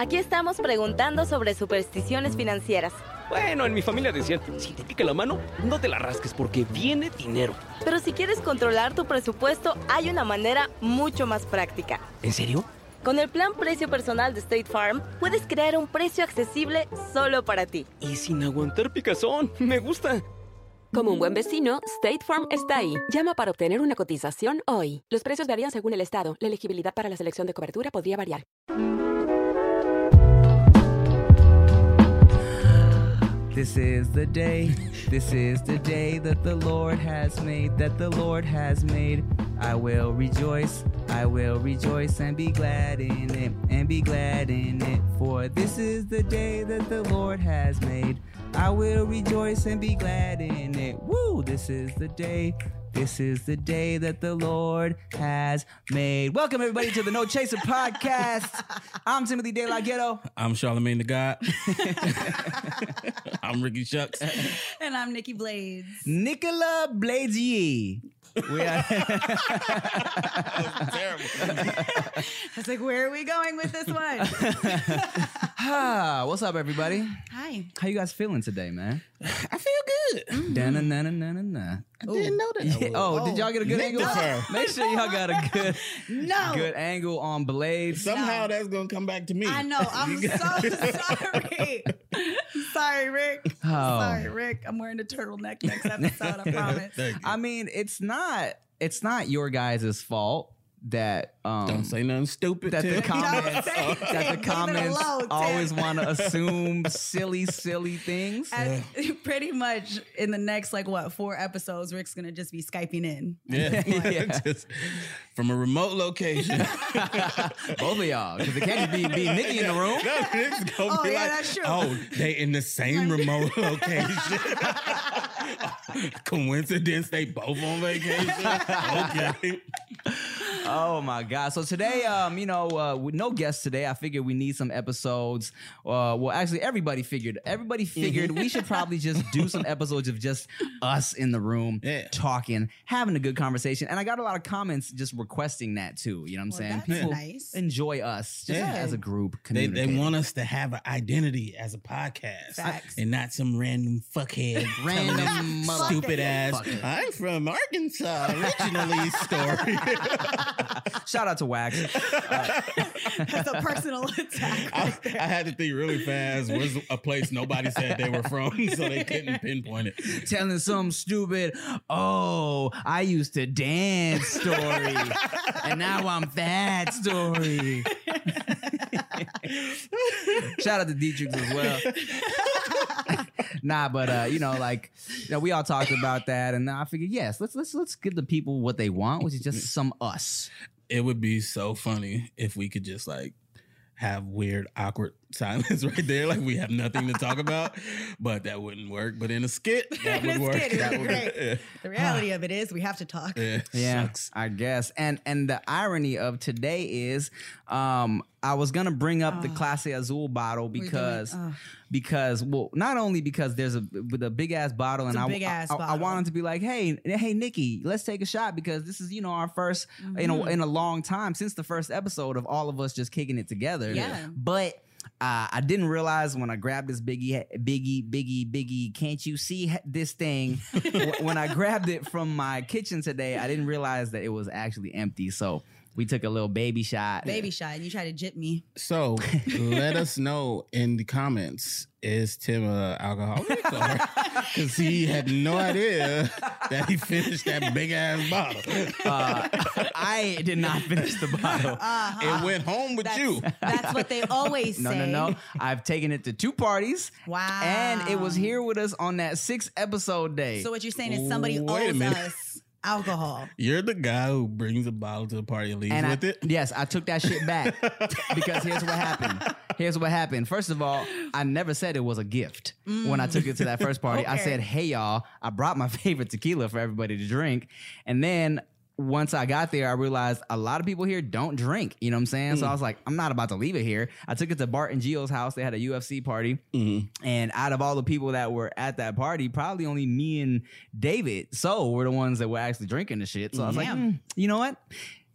Aquí estamos preguntando sobre supersticiones financieras. Bueno, en mi familia decían, si te pica la mano, no te la rasques porque viene dinero. Pero si quieres controlar tu presupuesto, hay una manera mucho más práctica. ¿En serio? Con el plan precio personal de State Farm, puedes crear un precio accesible solo para ti. Y sin aguantar picazón, me gusta. Como un buen vecino, State Farm está ahí. Llama para obtener una cotización hoy. Los precios varían según el estado. La elegibilidad para la selección de cobertura podría variar. This is the day, this is the day that the Lord has made, that the Lord has made. I will rejoice, I will rejoice and be glad in it, and be glad in it. For this is the day that the Lord has made. I will rejoice and be glad in it. Woo! This is the day. This is the day that the Lord has made. Welcome everybody to the No Chaser podcast. I'm Timothy De La Ghetto. I'm Charlemagne the God. I'm Ricky Shucks. And I'm Nikki Blades. Nicola Blasier. We are Terrible. I was like, where are we going with this one? ah, what's up, everybody? Hi. How you guys feeling today, man? I feel good. Na na na na na na na. I didn't know that. Yeah, Oh, did y'all get a good angle? defer. Make sure y'all got a good, No. good angle on Blades. Somehow No. that's gonna come back to me. I know. I'm so sorry. sorry, Rick. Oh. Sorry, Rick. I'm wearing a turtleneck next episode, I promise. Thank you. I mean, it's not it's not your guys' fault that um Don't say nothing stupid. that the comments that the comments alone, always want to assume silly, silly things. And pretty much in the next, like, what, four episodes, Rick's going to just be Skyping in. Yeah, Yeah. Just from a remote location. Both of y'all, because it can't be, be Nikki in the room. No, it's gonna Oh, be yeah, like, that's true. Oh, they in the same remote location. Coincidence, they both on vacation. Okay. Oh my god! So today, um, you know, uh, with no guests today, I figured we need some episodes. Uh, well, actually, everybody figured. Everybody figured we should probably just do some episodes of just us in the room Yeah. talking, having a good conversation. And I got a lot of comments just requesting that too. You know what I'm Well, saying? that's People nice. enjoy us just Yeah. as a group. They, they want us to have an identity as a podcast Facts. and not some random fuckhead Random telling this mother- stupid ass Fuckhead. I'm from Arkansas originally story. Shout out to Wax. That's a personal attack. I, Right there. I had to think really fast. Was a place nobody said they were from, so they couldn't pinpoint it. telling some stupid, oh, I used to dance story, and now I'm fat story. Shout out to Dietrich as well. nah, but uh, you know, like, you know, we all talked about that, and I figured, yes, let's let's let's give the people what they want, which is just some us. It would be so funny if we could just like have weird, awkward silence right there, like we have nothing to talk about. But that wouldn't work. But in a skit, that would work. skit, that would would be be great. The reality of it is we have to talk. Yeah, Yeah, Shucks. I guess. And and the irony of today is, um, I was gonna bring up the Oh. Clase Azul bottle because oh. because well, not only because there's a with a big ass bottle, It's and a I, big-ass I, I bottle. wanted to be like, hey, hey, Nikki, let's take a shot because this is you know our first in a mm-hmm. in a long time since the first episode of all of us just kicking it together. Yeah. but. Uh, I didn't realize when I grabbed this biggie, biggie, biggie, biggie. Can't you see this thing? When I grabbed it from my kitchen today, I didn't realize that it was actually empty. So we took a little baby shot. Baby shot. And you try to jip me. So let us know in the comments is Tim a alcoholic? Because he had no idea that he finished that big ass bottle. Uh, I did not finish the bottle. Uh-huh. It went home with That's, you. that's what they always No, say. no, no. No. I've taken it to two parties. Wow. And it was here with us on that six episode day. So what you're saying is somebody Wait a owes minute. us alcohol. You're the guy who brings a bottle to the party and leaves and I, with it. yes, I took that shit back because here's what happened. Here's what happened. First of all, I never said it was a gift when I took it to that first party. I mm, said, "Hey y'all, I brought my favorite tequila for everybody to drink," and then. Once I got there, I realized a lot of people here don't drink. You know what I'm saying? So I was like, I'm not about to leave it here. I took it to Bart and Gio's house. They had a UFC party. And out of all the people that were at that party, probably only me and David So were the ones that were actually drinking the shit. So I was like, "Mm, you know what?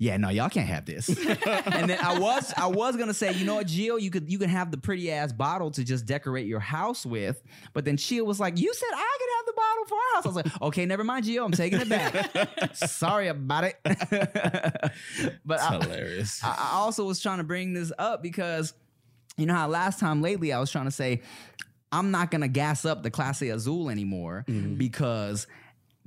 Yeah, no, y'all can't have this. and then I was I was gonna say, you know what, Gio, you could you can have the pretty ass bottle to just decorate your house with. But then Chia was like, you said I could have the bottle for our house. I was like, okay, never mind, Gio, I'm taking it back. Sorry about it. but It's I, hilarious. I also was trying to bring this up because you know how last time lately I was trying to say I'm not gonna gas up the Clase Azul anymore mm-hmm. because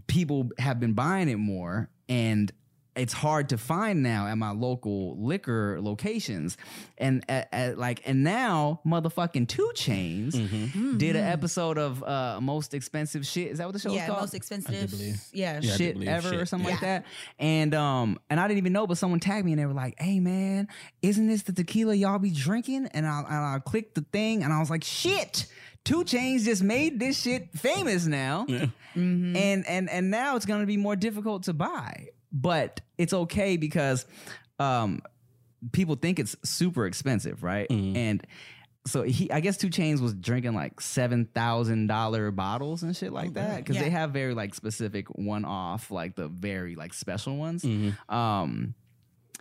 people have been buying it more and it's hard to find now at my local liquor locations and at, at, like and now motherfucking 2 Chainz mm-hmm. did an episode of uh most expensive shit is that what the show yeah, is called most expensive. Yeah. Yeah. Shit believe ever shit. or something like that. And um and I didn't even know, but someone tagged me and they were like, "Hey man, isn't this the tequila y'all be drinking?" And I and I clicked the thing and I was like, "Shit." 2 Chainz just made this shit famous now, mm-hmm. and and and now it's gonna be more difficult to buy. But it's okay because um, people think it's super expensive, right? And so he, I guess 2 Chainz was drinking like seven thousand dollar bottles and shit like that because Yeah. they have very like specific one off, like the very like special ones. Um,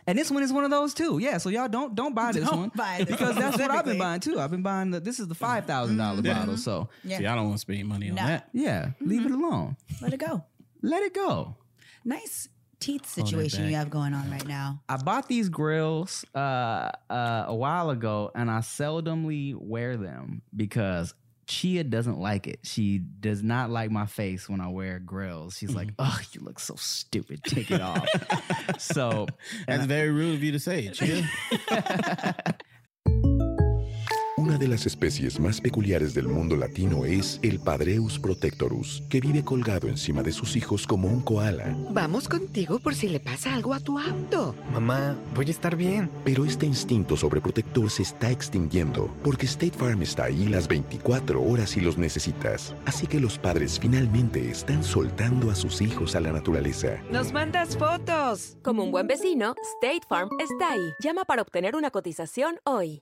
and this one is one of those too. Yeah, so y'all don't don't buy this Don't one buy this because that's what I've been buying too. I've been buying the this is the five thousand dollar bottle. So Yeah. See, I don't want to spend money on No. that. yeah, leave it alone. Let it go. Let it go. Nice teeth situation you have going on right now. I bought these grills uh, uh, a while ago, and I seldomly wear them because Chia doesn't like it. She does not like my face when I wear grills. She's like, "Oh, you look so stupid. Take it off." so That's very rude of you to say. Chill. Una de las especies más peculiares del mundo latino es el Padreus protectorus, que vive colgado encima de sus hijos como un koala. Vamos contigo por si le pasa algo a tu auto. Mamá, voy a estar bien. Pero este instinto sobreprotector se está extinguiendo porque State Farm está ahí las 24 horas y los necesitas. Así que los padres finalmente están soltando a sus hijos a la naturaleza. Nos mandas fotos. Como un buen vecino, State Farm está ahí. Llama para obtener una cotización hoy.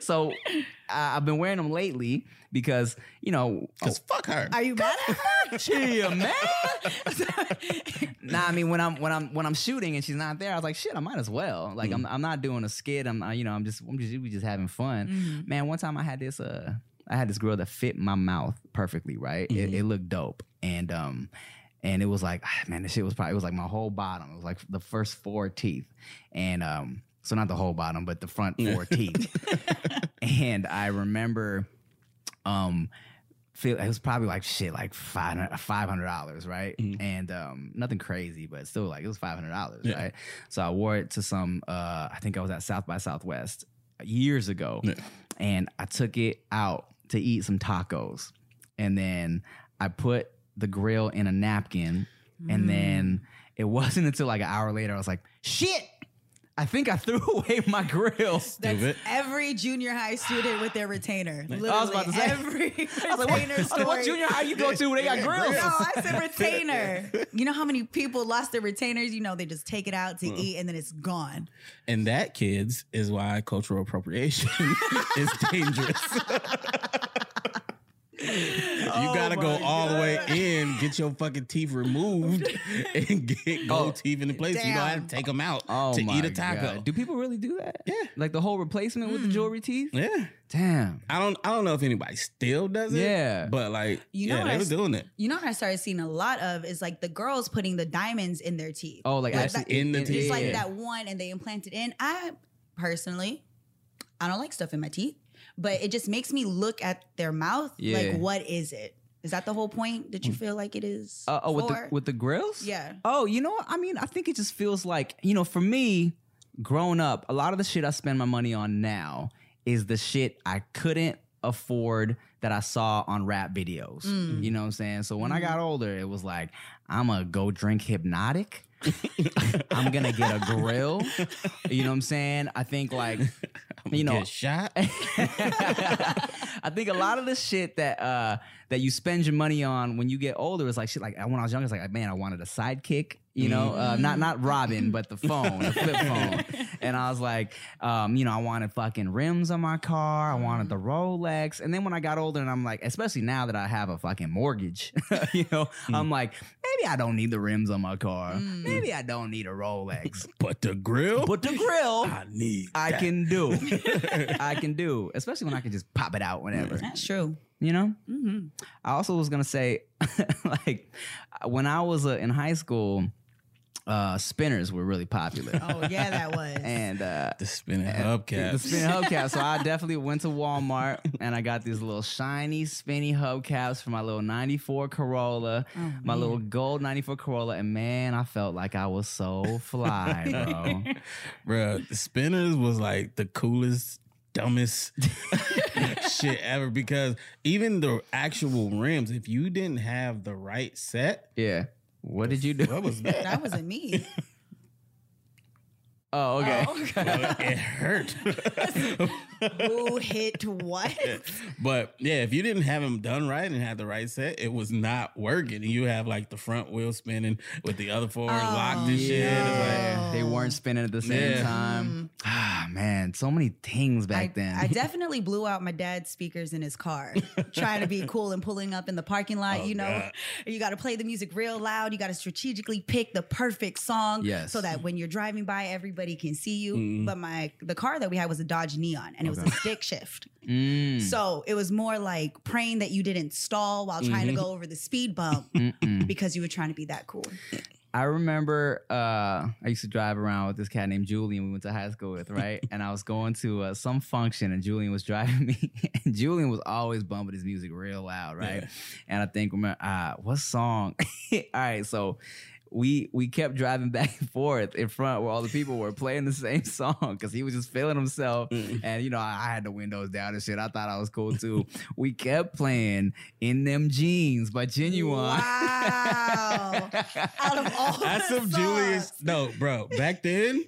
So I, I've been wearing them lately because you know Cause fuck her. Are you mad at her? Chia, man. nah, I mean when I'm when I'm when I'm shooting and she's not there, I was like, shit, I might as well. Like I'm I'm not doing a skit. I'm you know I'm just I'm just we just having fun. Man, one time I had this uh I had this girl that fit my mouth perfectly. Right, it, it looked dope, and um. And it was like, ah, man, this shit was probably it was like my whole bottom. It was like the first four teeth, and um, so not the whole bottom, but the front four teeth. and I remember, um, feel it was probably like shit, like five hundred dollars, right? And um, nothing crazy, but still like it was five hundred dollars, Yeah. right? So I wore it to some. Uh, I think I was at South by Southwest years ago, Yeah. and I took it out to eat some tacos, and then I put the grill in a napkin, and then it wasn't until like an hour later I was like, shit. I think I threw away my grill. That's Stupid. every junior high student with their retainer. Literally, I was about to say. every I was like, what, retainer I was like, what junior high you go to where they got grills? No, I said retainer. You know how many people lost their retainers? You know, they just take it out to Mm. eat and then it's gone. And that, kids, is why cultural appropriation is dangerous. You oh gotta go my all the way in, get your fucking teeth removed, and get oh, gold Oh, teeth in the place. You don't have to take them out Oh to eat a taco. God. Do people really do that? Yeah. Like the whole replacement with the mm. jewelry teeth? Yeah, Damn. I don't. I don't know if anybody still does it. Yeah. but like, You know yeah, what they I was doing it. You know what I started seeing a lot of is like the girls putting the diamonds in their teeth. Oh, like Like actually that- in the teeth. It's like yeah. that one and they implant it in. I personally, I don't like stuff in my teeth, but it just makes me look at their mouth Yeah. like, what is it? Is that the whole point that you feel like it is? Uh, oh, with the with the grills? Yeah. Oh, you know what? I mean, I think it just feels like you know, for me, growing up, a lot of the shit I spend my money on now is the shit I couldn't afford that I saw on rap videos. Mm. You know what I'm saying? So when I got older, it was like I'm gonna go drink Hpnotiq. I'm gonna get a grill. You know what I'm saying? I think like you know shot. I think a lot of the shit that uh that you spend your money on when you get older is like shit like when I was younger, it's like man, I wanted a sidekick. You know, uh, not not Robin, but the phone, the flip phone. And I was like, um, you know, I wanted fucking rims on my car. I wanted the Rolex. And then when I got older, and I'm like, especially now that I have a fucking mortgage, you know, I'm like, maybe I don't need the rims on my car. Maybe I don't need a Rolex. but the grill. But the grill, I need. I that. can do. I can do, especially when I can just pop it out whenever. That's true. You know. hmm I also was gonna say, like, when I was uh, in high school, uh, spinners were really popular, Oh yeah, that was. and uh, The spinning hubcaps. the hubcap. spinning hubcaps. So I definitely went to Walmart and I got these little shiny, spinny hubcaps for my little '94 Corolla, Oh, my little gold '94 Corolla, and man, I felt like I was so fly, bro. Bruh, the spinners was like the coolest, dumbest shit ever because even the actual rims, if you didn't have the right set, yeah. What did you do? what was that? that wasn't me. Oh, okay. Well, oh. it hurt. Who hit what? but yeah, if you didn't have them done right and had the right set, it was not working. And you have like the front wheel spinning with the other four locked and shit. It's like, Yeah, they weren't spinning at the same Yeah. time. Ah, man, so many things back I, then. I definitely blew out my dad's speakers in his car, trying to be cool and pulling up in the parking lot. Oh, you know, God. you got to play the music real loud. You got to strategically pick the perfect song, Yes. so that when you're driving by, everybody can see you. Mm-hmm. But my the car that we had was a Dodge Neon, and it was a stick shift. Mm. So it was more like praying that you didn't stall while trying Mm-hmm. to go over the speed bump because you were trying to be that cool. I remember uh, I used to drive around with this cat named Julian we went to high school with, right? and I was going to uh, some function and Julian was driving me. and Julian was always bumping his music real loud, right? Yeah. And I think, remember, uh, what song? all right, so we we kept driving back and forth in front where all the people were playing the same song because he was just feeling himself. Mm. And you know, I, I had the windows down and shit. I thought I was cool too. we kept playing In Them Jeans by Ginuwine. Wow! Out of all That's the some Julius. No, bro. Back then,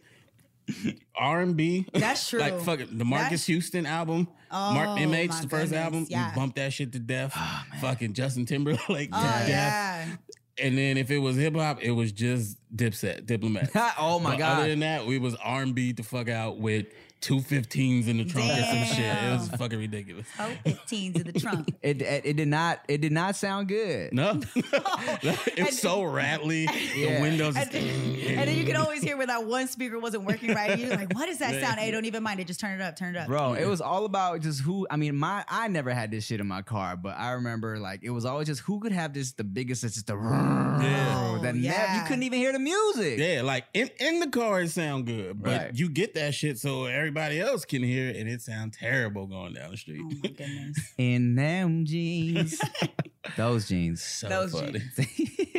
R and B. That's true. Like fucking the Marques That's- Houston album, Oh, Mark MH, my the first goodness, album. yeah. We bumped that shit to death. Ah, fucking Justin Timberlake to Oh death. And then if it was hip hop, it was just Dipset, Diplomat. oh my But god. Other than that, we was R and B the fuck out with two 15s in the trunk or some shit. It was fucking ridiculous. Oh, 15s in the trunk. It, it it did not it did not sound good. No, it's so rattly. Yeah. The windows. And, and then you can always hear where that one speaker wasn't working right. You're like, what is that sound? Hey, don't even mind it. Just turn it up. Turn it up. Bro, it was all about just who. I mean, my I never had this shit in my car, but I remember like it was always just who could have this the biggest. It's just the Yeah. that oh, never, yeah. you couldn't even hear the music. Yeah, like in, in the car it sound good, but Right. you get that shit so everybody else can hear it and it sounds terrible going down the street. Oh my goodness. In them jeans, those jeans. so Those funny.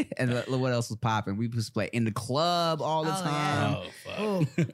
and look look what else was popping. We was play in the club all the Oh, time. Oh fuck.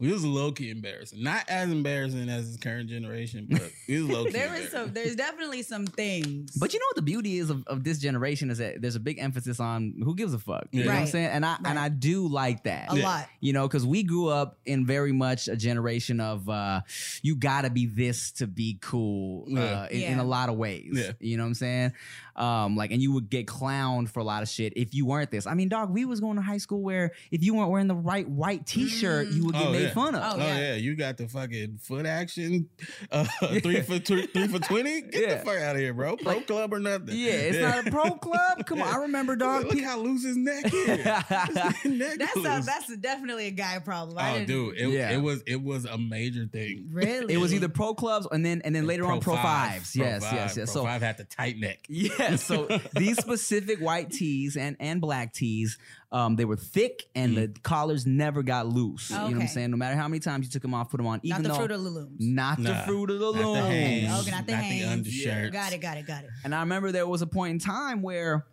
We was low key embarrassing. Not as embarrassing as this current generation, but we was low key. There is some. There's definitely some things. But you know what the beauty is of, of this generation is that there's a big emphasis on who gives a fuck. You know what I'm saying? And I and I do like that. a lot. You know, because we grew up in very much a generation of uh, you gotta be this to be cool uh, Yeah. in, in Yeah. a lot of ways. Yeah. You know what I'm saying? Um, like, and you would get clowned for a lot of shit if you weren't this. I mean, dog, we was going to high school where if you weren't wearing the right white t-shirt, you would get Oh, made yeah. fun of. Oh, Oh, yeah. yeah. you got the fucking Footaction, uh, three for tw- three for twenty. Get Yeah. the fuck out of here, bro. Pro club or nothing. Yeah, it's not a pro club. Come on, I remember, dog. Look how loose his neck is. His neck That's a, that's definitely a guy problem. I oh, didn't- dude, it, Yeah. it was it was a major thing. Really? It was either pro clubs and then and then later on pro five. fives. Pro yes, five. yes, yes. Pro So five had the tight neck. Yeah, so these specific white tees and and black tees, um, they were thick and the collars never got loose. You know what I'm Okay. saying? No matter how many times you took them off, put them on, even not the though Fruit of the Looms. not the Nah, fruit of the not the loom. Hanes. Okay, not the Not the Hanes. undershirts. Got it, got it, got it. And I remember there was a point in time where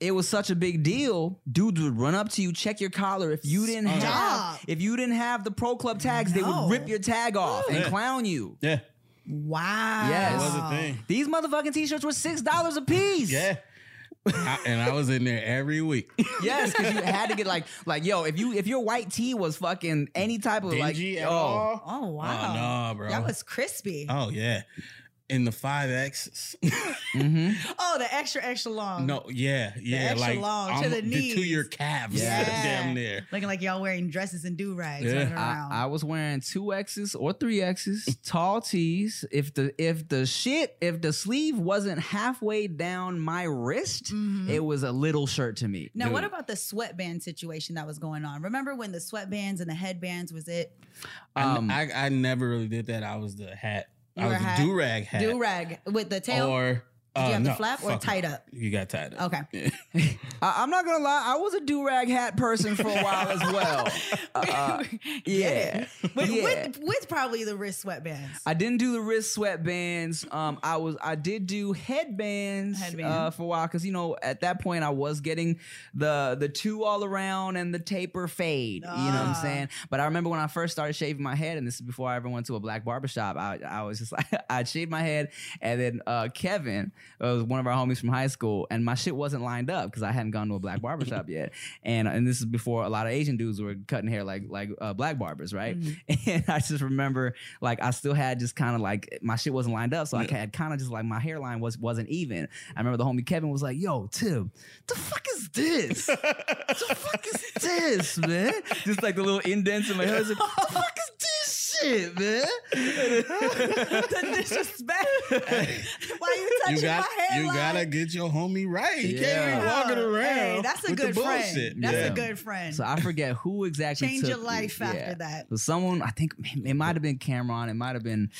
it was such a big deal. Dudes would run up to you, check your collar. If you didn't have, if you didn't have the pro club tags, they No. would rip your tag off and Yeah. clown you. Yeah, Wow. Yes. it was a thing. These motherfucking t-shirts were six dollars a piece. Yeah. I- and I was in there every week. Yes, because you had to get like like yo, if you if your white tee was fucking any type of like Dingy at oh all? Oh, oh wow. Oh, no, bro. That was crispy. Oh yeah, in the five X's. Oh, the extra extra long. no, yeah, yeah, extra like long to the knee. to your calves. Yeah. damn near. Looking like y'all wearing dresses and do rags Yeah. I. I was wearing two X's or three X's, tall tees. If the if the shit if the sleeve wasn't halfway down my wrist, it was a little shirt to me. now, what about the sweatband situation that was going on? Remember when the sweatbands and the headbands was it? Um, I, I never really did that. I was the hat. You I was a do rag hat. Do rag with the tail? Or Did you uh, have the no, flap or tied up? You got tied up. Okay. I, am not gonna lie, I was a do rag hat person for a while as well. Uh, yeah, But yeah. with, with probably the wrist sweatbands. I didn't do the wrist sweatbands. Um, I was I did do headbands Headband. uh, for a while because you know at that point I was getting the the two all around and the taper fade. You know what I'm Ah. saying? But I remember when I first started shaving my head, and this is before I ever went to a black barbershop. I I was just like I'd shave my head, and then uh, Kevin uh, was one of our homies from high school, and my shit wasn't lined up because I hadn't gone to a black barbershop yet, and and this is before a lot of Asian dudes were cutting hair like like uh, black barbers, right? And I just remember like I still had just kind of like my shit wasn't lined up, so I had kind of just like my hairline was wasn't even. I remember the homie Kevin was like, "Yo, Tim, the fuck is this? the fuck is this, man?" Just like the little indents in my hair. Like, "The fuck is this shit, man?" the disrespect. Why you touching You got my hairline? you gotta get your homie right. You Yeah. can't be walking around. Hey, that's a with the good friend. bullshit. That's Yeah. a good friend. So I forget who exactly Change took your life me. after that. So someone, I think it might have been Cameron. It might have been.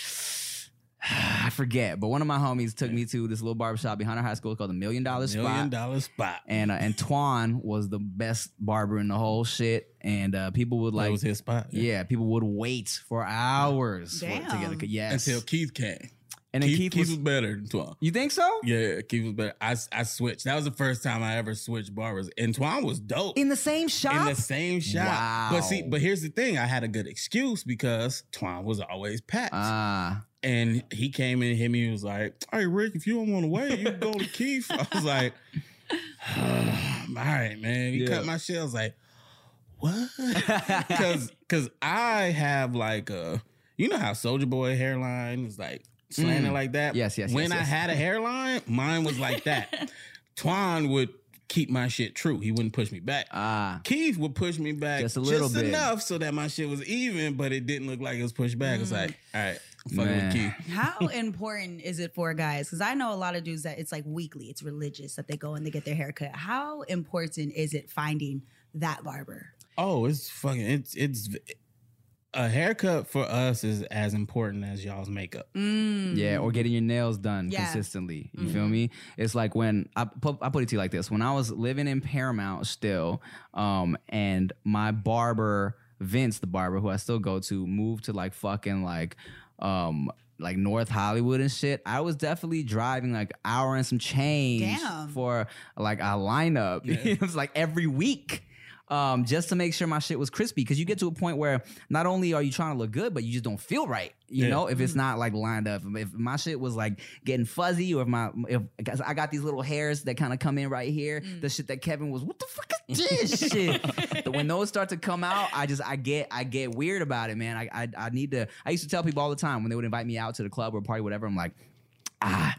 I forget, but one of my homies took me to this little barbershop behind our high school called the Million Dollar Spot. Million dollar spot. and uh, and Twan was the best barber in the whole shit, and uh, people would That like, was his spot. yeah, people would wait for hours for, to Damn. get a yes. Until Keith came. And then Keith, Keith, Keith was, was, better than Twan. you think so? Yeah, Keith was better. I, I switched. That was the first time I ever switched barbers. And Twan was dope. In the same shop? in the same shop. Wow. But see, but here's the thing: I had a good excuse because Twan was always packed, Ah, and he came in and hit me. He was like, "Hey, Rick, if you don't want to wait, you can go to Keith." I was like, "All right, man." He Yeah. cut my shit. I was like, "What?" Because because I have like a, you know how Soulja Boy hairline is like slanted Mm. like that. Yes, yes, When yes, I yes. had a hairline, mine was like that. Twan would keep my shit true. He wouldn't push me back. ah. Keith would push me back Just a little bit. enough so that my shit was even, but it didn't look like it was pushed back. It's like, all right, I'm fucking with Keith. How important is it for guys? Because I know a lot of dudes that it's like weekly, it's religious that they go and they get their hair cut. How important is it finding that barber? Oh, it's fucking it's it's a haircut for us is as important as y'all's makeup. Yeah, or getting your nails done Yeah. consistently. You feel me? It's like when I put, I put it to you like this: when I was living in Paramount still, um, and my barber Vince, the barber who I still go to, moved to like fucking like, um. Like North Hollywood and shit, I was definitely driving like hour and some change Damn. for like a lineup. it was like every week um, just to make sure my shit was crispy. Because you get to a point where not only are you trying to look good, but you just don't feel right. You Yeah. know, if it's not like lined up. If my shit was like getting fuzzy, or if my if 'cause I got these little hairs that kind of come in right here, the shit that Kevin was, what the fuck is this shit? When those start to come out, I just I get I get weird about it, man. I I, I need to. I used to tell people all the time when they would invite me out to the club or party, whatever. I'm like. Ah,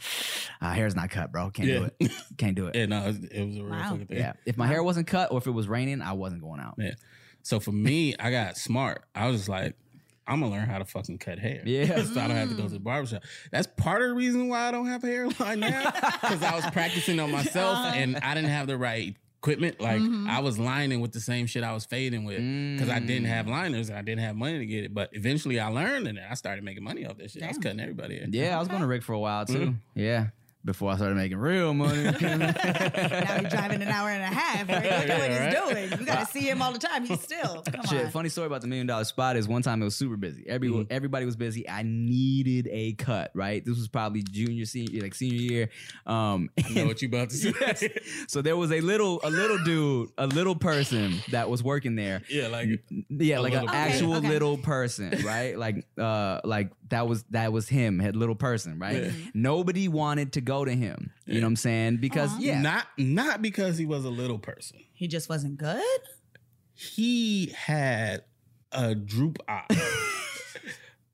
ah, hair's not cut, bro. Can't do it. Can't do it. Yeah, no, it, it was a real Wow. fucking thing. Yeah. If my hair wasn't cut or if it was raining, I wasn't going out. Yeah. So for me, I got smart. I was just like, I'm gonna learn how to fucking cut hair. Yeah. so I don't have to go to the barbershop. That's part of the reason why I don't have a hairline now. Because I was practicing on myself and I didn't have the right equipment. Like I was lining with the same shit I was fading with because I didn't have liners and I didn't have money to get it. But eventually I learned and I started making money off this shit. I was cutting everybody hair. Yeah, I was going to Rick for a while too. Mm-hmm. Yeah. Before I started making real money. now he's driving an hour and a half. Right? Look at what Yeah, he's doing. You got to see him all the time. He's still. Come Shit, on. funny story about the million dollar spot is one time it was super busy. Every Mm-hmm. everybody was busy. I needed a cut. Right, this was probably junior, senior, like senior year. Um, I know what you about to say. yes. So there was a little, a little dude, a little person that was working there. yeah, like Yeah, A like an actual. Okay, okay. little person, right? like, uh, like that was that was him, had little person, right? Nobody wanted to go to him. You know what I'm saying? Because yeah, not not because he was a little person. He just wasn't good. he had a droop eye.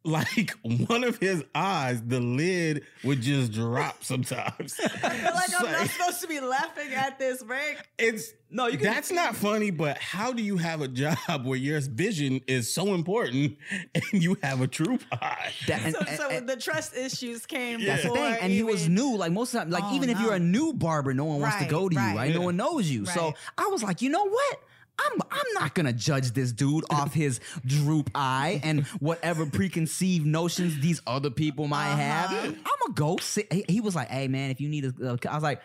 like one of his eyes, the lid would just drop sometimes. I feel like I'm not supposed to be laughing at this, Rick. it's No, you can- that's not funny, but how do you have a job where your vision is so important and you have a droop eye? that- and- So, and- so and- the trust issues came. That's the thing, and he was new. Like most of the time, like Oh, even if you're a new barber, no one wants to go to you, right. right? No one knows you. So I was like, you know what? I'm I'm not gonna judge this dude off his droop eye and whatever preconceived notions these other people might have. Uh-huh. I'm gonna go sit. He, he was like, hey man, if you need a, I was like,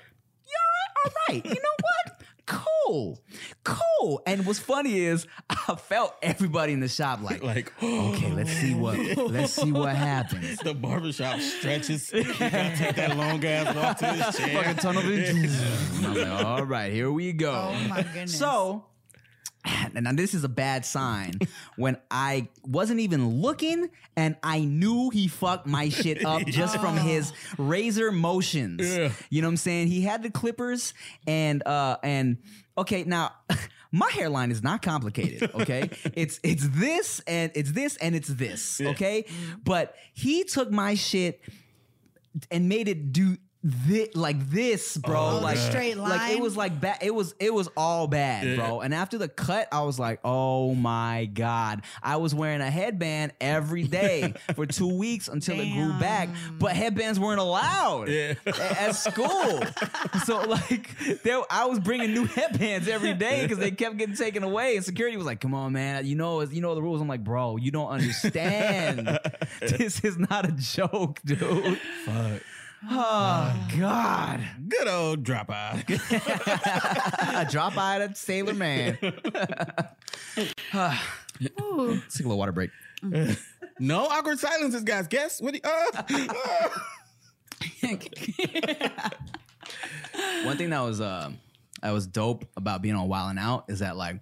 yeah, all right. You know what? Cool, cool. And what's funny is I felt everybody in the shop like, Like, okay, let's see what let's see what happens. the barbershop stretches. You gotta take that long ass walk to his chair. fucking tunnel vision. And I'm like, all right, here we go. Oh my goodness. So, and now this is a bad sign when I wasn't even looking and I knew he fucked my shit up just from his razor motions. Yeah. You know what I'm saying? He had the clippers and uh and okay, now my hairline is not complicated, okay? it's it's this and it's this and it's this, okay? But he took my shit and made it do thi- like this, bro. Oh, like straight line. Like it was like bad. It was it was all bad, Yeah. bro. And after the cut, I was like, oh my god. I was wearing a headband every day for two weeks until it grew back. But headbands weren't allowed Yeah. a- at school. so like, there, I was bringing new headbands every day because they kept getting taken away. And security was like, "Come on, man, you know you know the rules." I'm like, "Bro, you don't understand. this is not a joke, dude." Fuck. Oh God. Good old drop eye. a drop eye at Sailor Man. Let's take a little water break. no awkward silences, guys. Guess what? the- uh. One thing that was uh, that was dope about being on Wild 'N Out is that like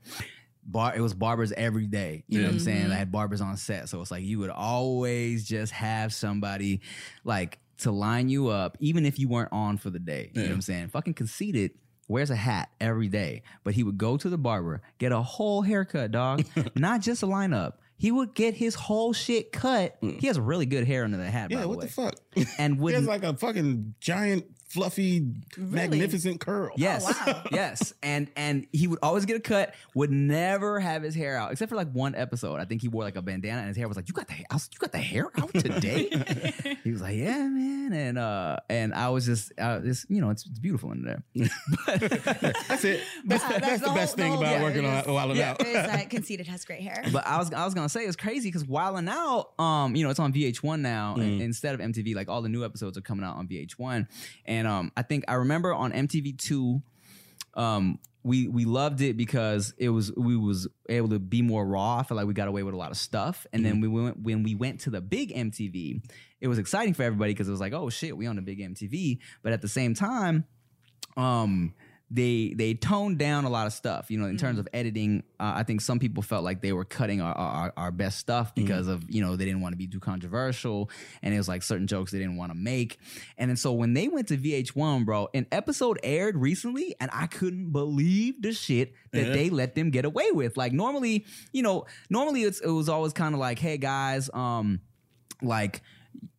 bar it was barbers every day. You know what I'm saying? I had barbers on set, so it's like you would always just have somebody like to line you up, even if you weren't on for the day. You know what I'm saying? Fucking conceited. Wears a hat every day, but he would go to the barber, get a whole haircut, dog. Not just a lineup. He would get his whole shit cut. Mm. He has really good hair under the hat, Yeah, the what way. the fuck? And He has like a fucking giant, fluffy, magnificent curl. Yes, wow. yes, and and he would always get a cut. Would never have his hair out, except for like one episode. I think he wore like a bandana, and his hair was like, "You got the hair, you got the hair out today." he was like, "Yeah, man," and uh, and I was just, uh, this, you know, it's, it's beautiful in there. That's it. That's, Wow, that's, the, whole- best thing whole- about yeah, working it on is. Wild 'N Yeah, Out. it is that conceited has great hair. But I was I was gonna say it's crazy because Wild 'N Out, um, you know, it's on VH1 now and- instead of MTV. Like all the new episodes are coming out on VH1, and um, I think I remember on MTV two, um, we we loved it because it was we was able to be more raw. I feel like we got away with a lot of stuff, and then we went when we went to the big MTV, it was exciting for everybody because it was like, oh shit, we on the big MTV, but at the same time, um they they toned down a lot of stuff you know in terms of editing. Uh, i think some people felt like they were cutting our, our, our best stuff because of you know they didn't want to be too controversial and it was like certain jokes they didn't want to make. And then so when they went to vh1 bro an episode aired recently and i couldn't believe the shit that Yeah. they let them get away with. Like normally you know normally it's, it was always kind of like hey guys um like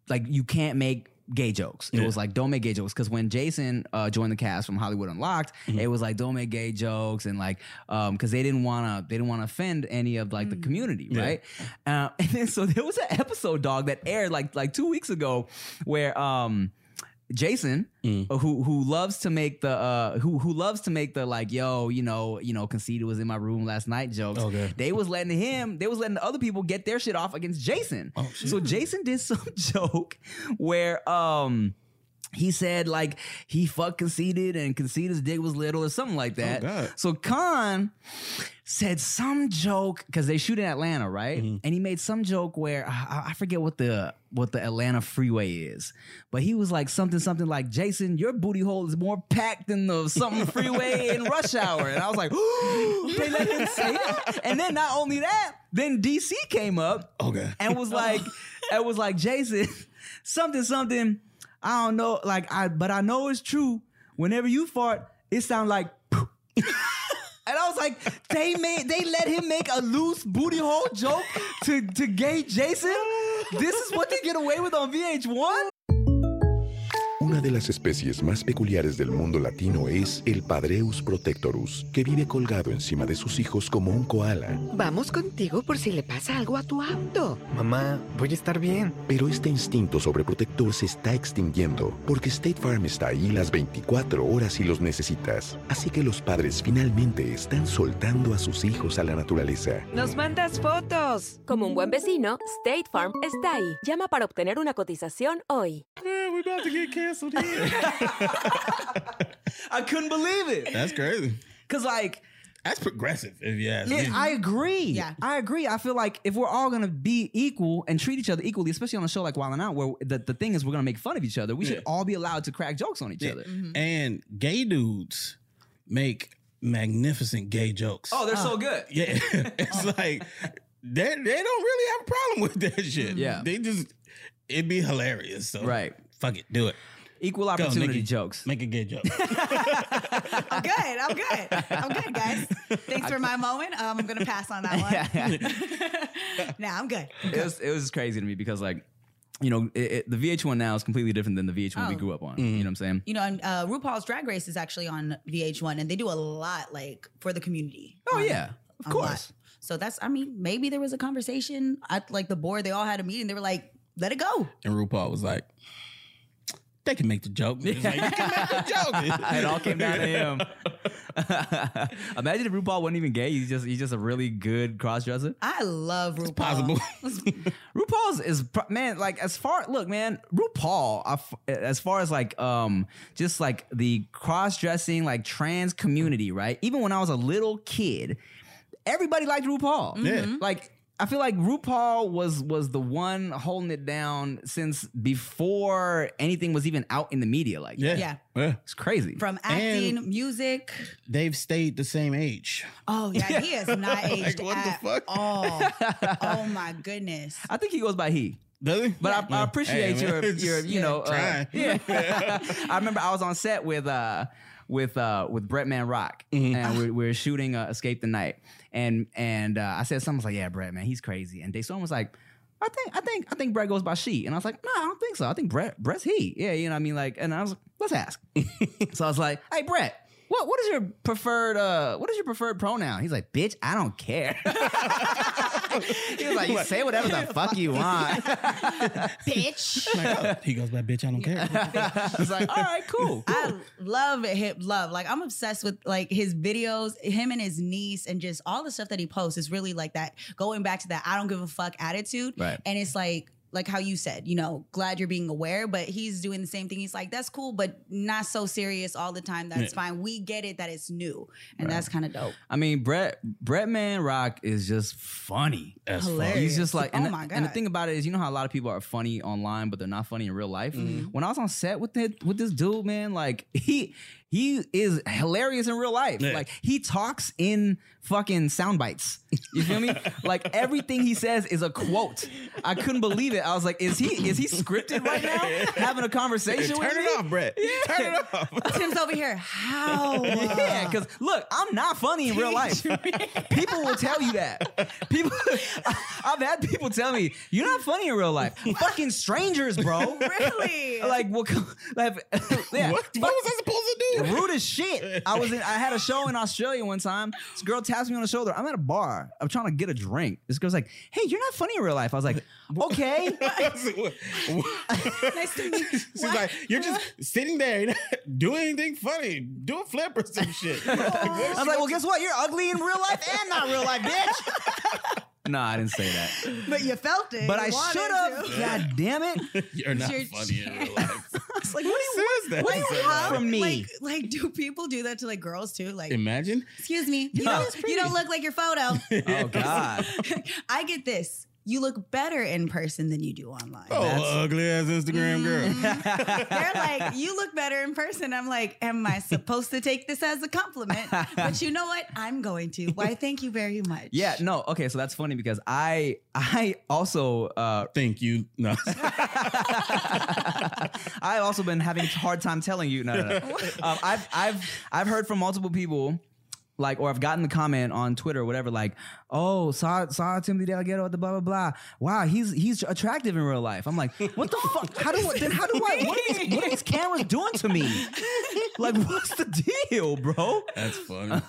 like you can't make gay jokes. It Yeah. was like don't make gay jokes because when Jason uh, joined the cast from Hollywood Unlocked, Mm-hmm. it was like don't make gay jokes and like um because they didn't want to they didn't want to offend any of like the community, Yeah. right? Uh, and then so there was an episode, dog, that aired like like two weeks ago where um. Jason, Mm. uh, who who loves to make the uh who who loves to make the like yo you know you know conceited was in my room last night jokes. Okay. They was letting him they was letting the other people get their shit off against Jason. Oh. So Jason did some joke where um he said like he fucked conceited and conceited's dick was little or something like that. Oh, So Khan said some joke because they shoot in Atlanta, right? Mm-hmm. And he made some joke where I, I forget what the what the Atlanta freeway is, but he was like something something like Jason, your booty hole is more packed than the something freeway in rush hour, and I was like, they let him say that. And then not only that, then DC came up Okay. and was like, it was like Jason, something something. I don't know, like I, but I know it's true. Whenever you fart, it sound like. And I was like, they made they let him make a loose booty hole joke to, to gay Jason. This is what they get away with on VH1. Una de las especies más peculiares del mundo latino es el Padreus protectorus, que vive colgado encima de sus hijos como un koala. Vamos contigo por si le pasa algo a tu auto. Mamá, voy a estar bien. Pero este instinto sobreprotector se está extinguiendo porque State Farm está ahí las 24 horas si los necesitas. Así que los padres finalmente están soltando a sus hijos a la naturaleza. Nos mandas fotos. Como un buen vecino, State Farm está ahí. Llama para obtener una cotización hoy. Man, we about to get canceled here. I couldn't believe it. That's crazy. Cause like, That's progressive, if you ask yeah, me. I agree. Yeah. I agree. I feel like if we're all gonna be equal and treat each other equally, especially on a show like Wild 'N Out, where the, the thing is we're gonna make fun of each other, we should all be allowed to crack jokes on each Yeah. other. Mm-hmm. And gay dudes make magnificent gay jokes. Oh, they're so uh. good. Yeah, it's oh. like they they don't really have a problem with that shit. Yeah. they just it'd be hilarious. So Right. fuck it, do it. Equal Go, opportunity make it- jokes. Make a gay joke. I'm good. I'm good. I'm good, guys. Thanks for my moment. Um, I'm gonna pass on that one. nah, I'm good. it was it was crazy to me because like you know it, it, the VH1 now is completely different than the VH1 we Oh. grew up on. You know what I'm saying? You know, and uh, RuPaul's Drag Race is actually on VH1, and they do a lot like for the community. Oh Um, yeah, of a lot. course. So that's, I mean, maybe there was a conversation at like the board. They all had a meeting. They were like, "Let it go." and RuPaul was like, they can make the joke. It's like, you can make the joke. it all came down to him. Imagine if RuPaul wasn't even gay. He's just he's just a really good cross dresser. I love RuPaul. possible. RuPaul's is man like as far look man RuPaul I f- as far as like um just like the cross dressing like trans community right even when I was a little kid everybody liked RuPaul Yeah. like I feel like RuPaul was was the one holding it down since before anything was even out in the media like. Yeah. Yeah. yeah. it's crazy From acting, music. They've stayed the same age. Oh yeah, he is not aged what the at fuck? all. Oh my goodness. I think he goes by he Does he? But I, I Yeah. appreciate Hey, your man, your you Yeah. know uh, yeah. I remember I was on set with uh with uh with Bretman Rock and we, we were shooting uh, Escape the Night and and uh, I said something like yeah Bretman he's crazy and DeStorm was like. I think I think I think Brett goes by she, and I was like, no, I don't think so. I think Brett Brett's he. Yeah, you know what I mean. Like, and I was like, let's ask. so I was like, hey Brett, what what is your preferred uh what is your preferred pronoun? He's like, bitch, I don't care. he was like, you say whatever the fuck you want. Bitch. Like, oh, he goes by bitch. I don't care. I was like, all right, cool. I love hip love. Like I'm obsessed with like his videos, him and his niece, and just all the stuff that he posts is really like that. Going back to that, I don't give a fuck attitude. Right. And it's like like how you said, you know, glad you're being aware, but he's doing the same thing. He's like, that's cool, but not so serious all the time. That's Yeah. fine. We get it that it's new, and that's kind of dope. I mean, Brett Bretman Rock is just funny. That's Hilarious. He's just like, and, oh the, my god. and the thing about it is, you know how a lot of people are funny online, but they're not funny in real life. Mm-hmm. When I was on set with it, with this dude, man, like he he is hilarious in real life. Yeah. Like he talks in fucking sound bites. You feel me? like everything he says is a quote. I couldn't believe it. I was like, is he is he scripted right now? Having a conversation with Turn me? it off, Brett. Yeah. Turn it off. Tim's over here. How? Yeah, because look, I'm not funny in real life. people will tell you that. People, I've had people tell me you're not funny in real life. Fucking strangers, bro. Really? Like, what? Like, yeah. What, what was I supposed to do? Rude as shit. I was in. I had a show in Australia one time. This girl taps me on the shoulder. I'm at a bar. I'm trying to get a drink. This girl's like, "Hey, you're not funny in real life." I was like, "Okay." nice to meet you. She's like, you're just sitting there, you're doing anything funny. Do a flip or some shit. Like, I was like, "Well, guess what? You're ugly in real life and not real life, bitch." no, I didn't say that. But you felt it. But You I should have. God damn it! You're not You're- funny in real life. It's like, Who what do you says that? what do you Says want that? from me? Like, like, do people do that to like girls too? Like, Imagine. excuse me, you, No. don't, you don't look like your photo. oh God. I get this. You look better in person than you do online. Oh, ugly ass Instagram girl. They're like, you look better in person. I'm like, am I supposed to take this as a compliment? But you know what? I'm going to. Why? Thank you very much. Yeah, no, okay, so that's funny because I I also uh Thank you. No. I've also been having a hard time telling you. No, no, no. Um, I've I've I've heard from multiple people, like, or I've gotten the comment on Twitter or whatever, like, oh, saw saw Timothy De La Ghetto at the blah blah blah. Wow, he's he's attractive in real life. I'm like, what the fuck? How do I, then how do I? What are, these, what are these cameras doing to me? Like, what's the deal, bro? That's funny.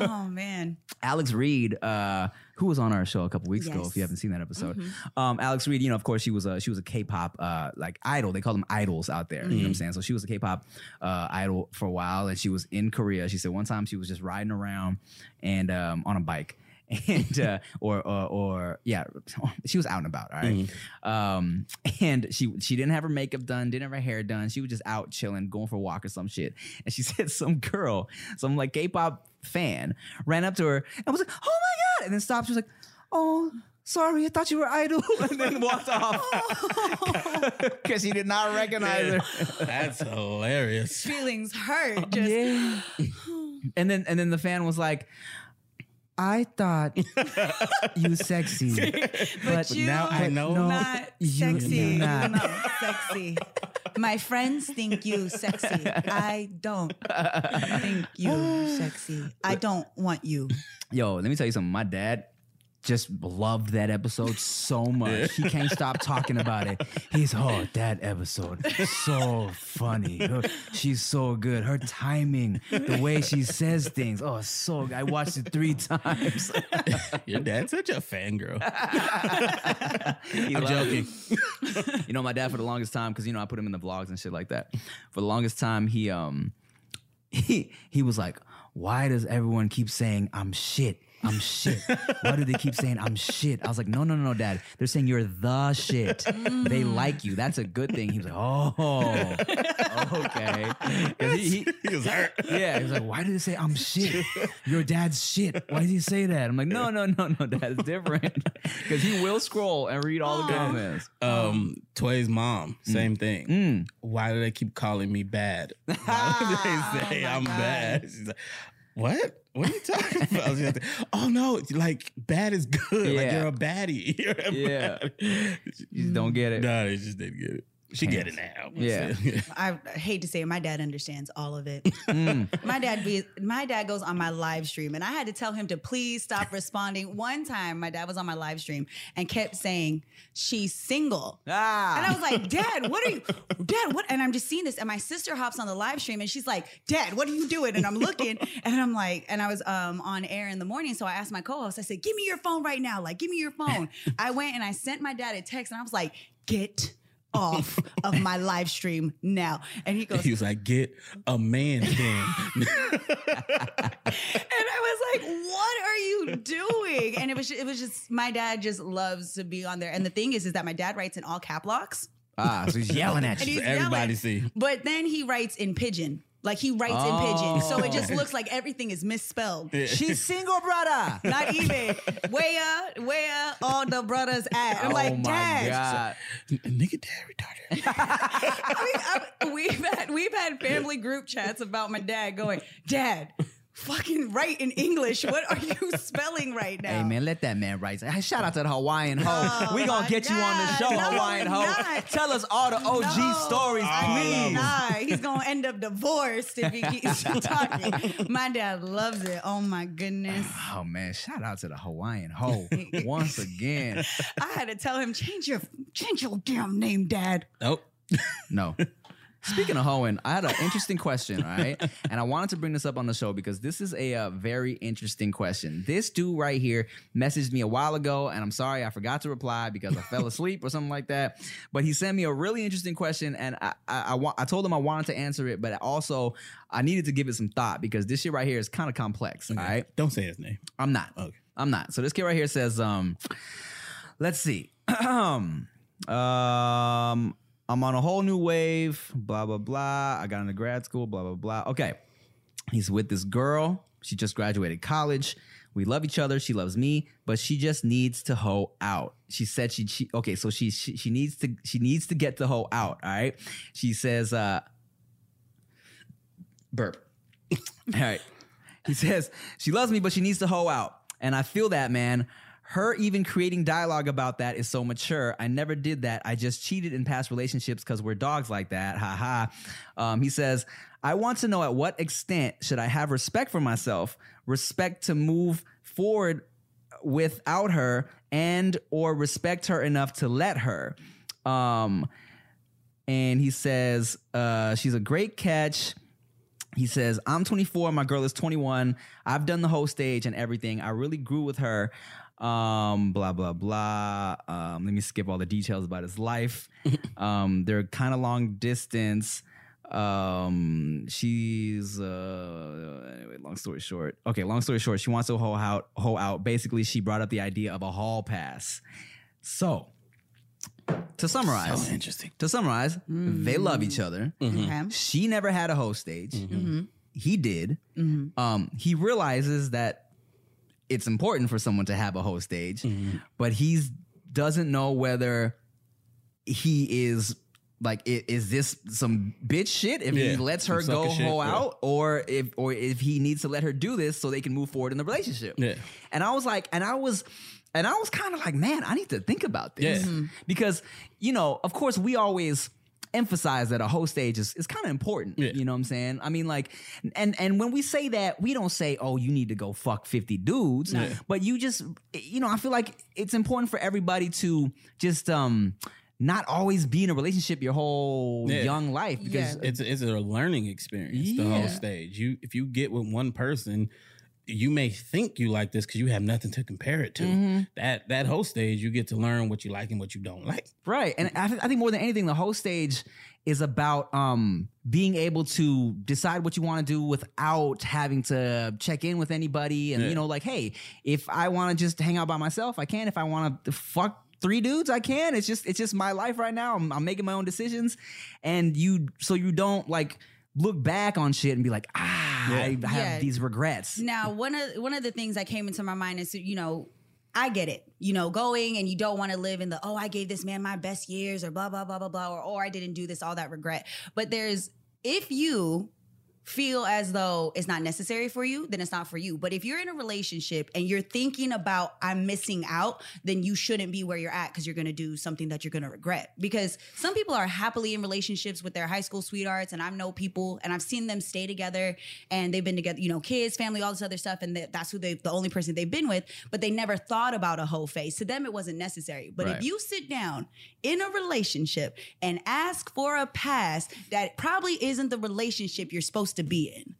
Oh man. Alex Reed, uh, who was on our show a couple weeks ago, if you haven't seen that episode. Um, Alex Reid, you know, of course, she was a she was a K-pop uh, like idol. They call them idols out there. You know what I'm saying? So she was a K-pop uh, idol for a while, and she was in Korea. She said one time she was just riding around and um, on a bike. And uh, or, or or yeah, she was out and about. All right? um, and she she didn't have her makeup done, didn't have her hair done. She was just out chilling, going for a walk or some shit. And she said some girl, some like K-pop fan, ran up to her and was like, "Oh my god!" And then stopped. She was like, "Oh." Sorry, I thought you were idol, and then walked off because he did not recognize her. That's hilarious. Feelings hurt. Just Yeah. And then and then the fan was like, I thought you sexy, but, you now I know. not you- sexy. you're not. No, sexy. My friends think you sexy. I don't think you sexy. I don't want you. Yo, let me tell you something. My dad just loved that episode so much. He can't stop talking about it. He's oh that episode so funny. Her- She's so good. Her timing, the way she says things. Oh, so I watched it three times. Your dad's such a fangirl. He I'm joking. You know, my dad for the longest time, because you know I put him in the vlogs and shit like that. For the longest time, he um he he was like, "Why does everyone keep saying I'm shit? I'm shit. Why do they keep saying I'm shit?" I was like, "No, no, no, no, Dad. They're saying you're the shit. They like you. That's a good thing." He was like, "Oh, okay. he, he, He was hurt. yeah, he was like, "Why do they say I'm shit? Your dad's shit. Why did he say that?" I'm like, "No, no, no, no, Dad. It's different." Because he will scroll and read all the comments. Um, Toy's mom, same thing. Mm. Why do they keep calling me bad? Why do they say I'm bad? She's like, what? What are you talking about? Like, oh no, like bad is good. Like you're a baddie. You're a Yeah. baddie. You just don't get it. No, they just didn't get it. She get it now. Yeah. I hate to say it, my dad understands all of it. Mm. my dad be my dad goes on my live stream and I had to tell him to please stop responding. One time my dad was on my live stream and kept saying, She's single. Ah. And I was like, Dad, what are you, Dad, what? And I'm just seeing this. And my sister hops on the live stream and she's like, Dad, what are you doing? And I'm looking and I'm like, and I was um, on air in the morning. So I asked my co host, I said, Give me your phone right now. Like, give me your phone. I went and I sent my dad a text and I was like, Get off of my live stream now. And he goes, He was like, get a man then. and I was like, "What are you doing?" And it was it was just my dad just loves to be on there. And the thing is, is that my dad writes in all cap locks, Ah, so he's yelling at and you. he's everybody yelling. see. But then he writes in pidgin, like he writes in pidgin, so it just oh. looks like everything is misspelled. She's single, brother. Not even where where all the brothers at. I'm oh like, my Dad, god. Nigga, dad retarded. I mean, I- we've had we've had family group chats about my dad going, Dad, fucking write in English. What are you spelling right now? Hey man, let that man write. Hey, shout out to the Hawaiian hoe. Oh, we gonna my get you on the show, No, Hawaiian hoe. not. Tell us all the OG No. stories, please. Nah, he's gonna end up divorced if he keeps talking. My dad loves it. Oh my goodness. Oh man, shout out to the Hawaiian hoe once again. I had to tell him change your change your damn name, Dad. Nope. No. Speaking of hoeing, I had an interesting question, all right? And I wanted to bring this up on the show because this is a uh, very interesting question. This dude right here messaged me a while ago, and I'm sorry I forgot to reply because I fell asleep or something like that. But he sent me a really interesting question, and I I, I, wa- I told him I wanted to answer it, but also I needed to give it some thought because this shit right here is kind of complex, all right? Don't say his name. I'm not. Okay. I'm not. So this kid right here says, um, let's see. Um. um, I'm on a whole new wave, blah, blah, blah. I got into grad school, blah, blah, blah. Okay. He's with this girl. She just graduated college. We love each other. She loves me, but she just needs to hoe out. She said she, she okay, so she, she she needs to she needs to get the hoe out. All right. She says, uh burp. all right. He says, she loves me, but she needs to hoe out. And I feel that, man. Her even creating dialogue about that is so mature. I never did that. I just cheated in past relationships because we're dogs like that. Ha ha. Um, he says, I want to know at what extent should I have respect for myself, respect to move forward without her, and or respect her enough to let her. Um, and he says, uh, she's a great catch. He says, I'm 24, my girl is 21. I've done the whole stage and everything. I really grew with her. Um, blah, blah, blah. Um, let me skip all the details about his life. um, they're kind of long distance. Um, she's uh anyway, long story short. Okay, long story short, she wants to hoe out, hoe out. Basically, she brought up the idea of a hall pass. So to summarize, So interesting. to summarize, they love each other. Okay. She never had a host stage. He did. Um, he realizes that it's important for someone to have a host stage, but he's doesn't know whether he is like i- is this some bitch shit if he lets her go sucker shit, hoe yeah. out or if or if he needs to let her do this so they can move forward in the relationship. Yeah. And I was like, and I was, and I was kind of like, man, I need to think about this Yeah. Mhm. because you know, of course, we always emphasize that a host stage is, is kind of important. Yeah. You know what I'm saying? I mean, like, and and when we say that, we don't say, oh, you need to go fuck 50 dudes, but you just, you know, I feel like it's important for everybody to just um not always be in a relationship your whole Yeah. young life because It's it's a learning experience. The whole stage. You if you get with one person, you may think you like this because you have nothing to compare it to. Mm-hmm. That that whole stage, you get to learn what you like and what you don't like. Right. And I, th- I think more than anything, the whole stage is about um, being able to decide what you want to do without having to check in with anybody. And, Yeah. you know, like, hey, if I want to just hang out by myself, I can. If I want to fuck three dudes, I can. It's just, it's just my life right now. I'm, I'm making my own decisions. And you, so you don't like look back on shit and be like, ah, I have Yeah. these regrets. Now, one of one of the things that came into my mind is, you know, I get it. You know, going and you don't want to live in the oh, I gave this man my best years or blah blah blah blah blah or oh, I didn't do this, all that regret. But there's if you feel as though it's not necessary for you, then it's not for you. But if you're in a relationship and you're thinking about I'm missing out, then you shouldn't be where you're at because you're going to do something that you're going to regret. Because some people are happily in relationships with their high school sweethearts, and I know people and I've seen them stay together and they've been together, you know, kids, family, all this other stuff, and that's who they the only person they've been with. But they never thought about a whole face. To them, it wasn't necessary. But Right. if you sit down in a relationship and ask for a pass, that probably isn't the relationship you're supposed to be in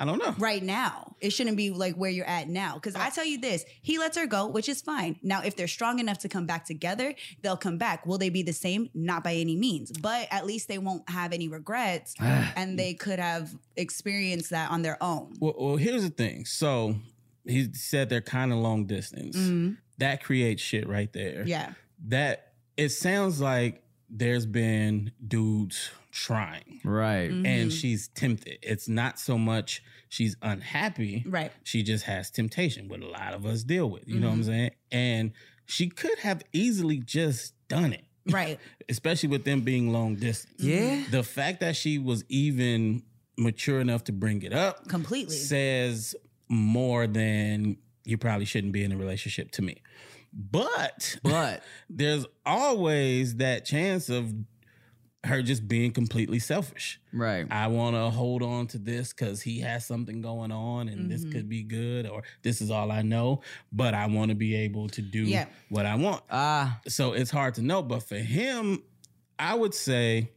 I don't know. right now. It shouldn't be like where you're at now. Because I tell you this, he lets her go, which is fine. Now, if they're strong enough to come back together, they'll come back. Will they be the same? Not by any means, but at least they won't have any regrets and they could have experienced that on their own. Well, well, here's the thing. So he said they're kind of long distance. That creates shit right there. Mm-hmm. Yeah. That it sounds like there's been dudes trying. Right. Mm-hmm. And she's tempted. It's not so much she's unhappy. Right. She just has temptation, what a lot of us deal with. You know what Mm-hmm. I'm saying? And she could have easily just done it. Right. Especially with them being long distance. Yeah. The fact that she was even mature enough to bring it up Completely. says more than you probably shouldn't be in a relationship to me. But But there's always that chance of her just being completely selfish. right. I want to hold on to this because he has something going on and this Mm-hmm. could be good or this is all I know, but I want to be able to do Yeah. what I want. Ah, So it's hard to know. But for him, I would say,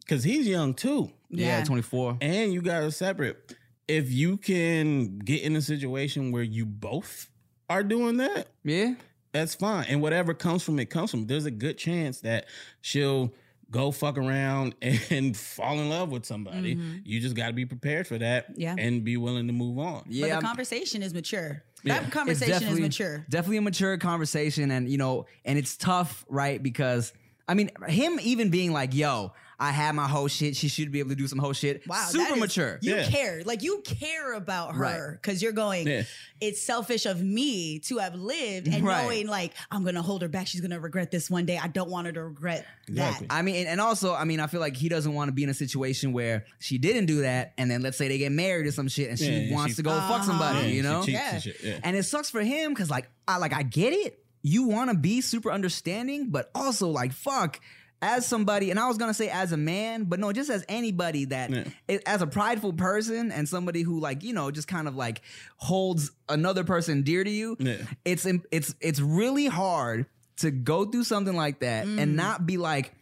because he's young too, yeah, Yeah. 24. and you guys are separate. If you can get in a situation where you both are doing that, Yeah. that's fine. And whatever comes from it comes from. There's a good chance that she'll go fuck around and fall in love with somebody. Mm-hmm. You just got to be prepared for that Yeah. and be willing to move on. But Yeah. the conversation is mature. Yeah. That conversation is mature. Definitely a mature conversation. And, you know, and it's tough, right? Because, I mean, him even being like, yo, I had my whole shit. She should be able to do some whole shit. Wow, Super that is- mature. You Yeah. care, like you care about her because you're going. Yeah. It's selfish of me to have lived and Right. knowing like I'm gonna hold her back. She's gonna regret this one day. I don't want her to regret Exactly. that. I mean, and- and also, I mean, I feel like he doesn't want to be in a situation where she didn't do that, and then let's say they get married or some shit, and she Yeah, yeah, wants she- to go fuck uh-huh. somebody, Yeah, you know? cheats Yeah. and shit, yeah. And it sucks for him because, like, I like I get it. You want to be super understanding, but also like, fuck. As somebody, and I was gonna say as a man, but no, just as anybody that, Yeah. it- as a prideful person and somebody who like you know just kind of like holds another person dear to you, Yeah. it's it's it's really hard to go through something like that Mm. and not be like,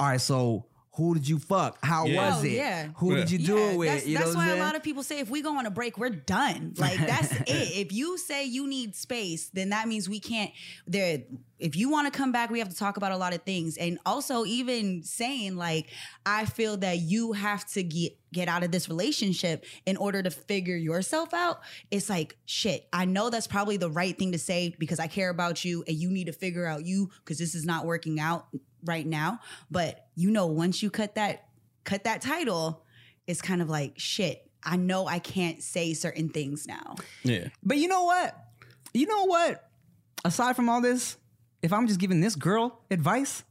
all right, so who did you fuck? How Yeah. was Oh, it? yeah. Who did you do Yeah, it with? That's, you know that's what I'm why a lot of people say if we go on a break, we're done. Like that's it. If you say you need space, then that means we can't. There, if you want to come back, we have to talk about a lot of things, and also even saying like, I feel that you have to get get out of this relationship in order to figure yourself out. It's like shit. I know that's probably the right thing to say because I care about you, and you need to figure out you because this is not working out right now. But you know, once you cut that cut that title, it's kind of like shit. I know I can't say certain things now. Yeah. But you know what? You know what? Aside from all this, if I'm just giving this girl advice,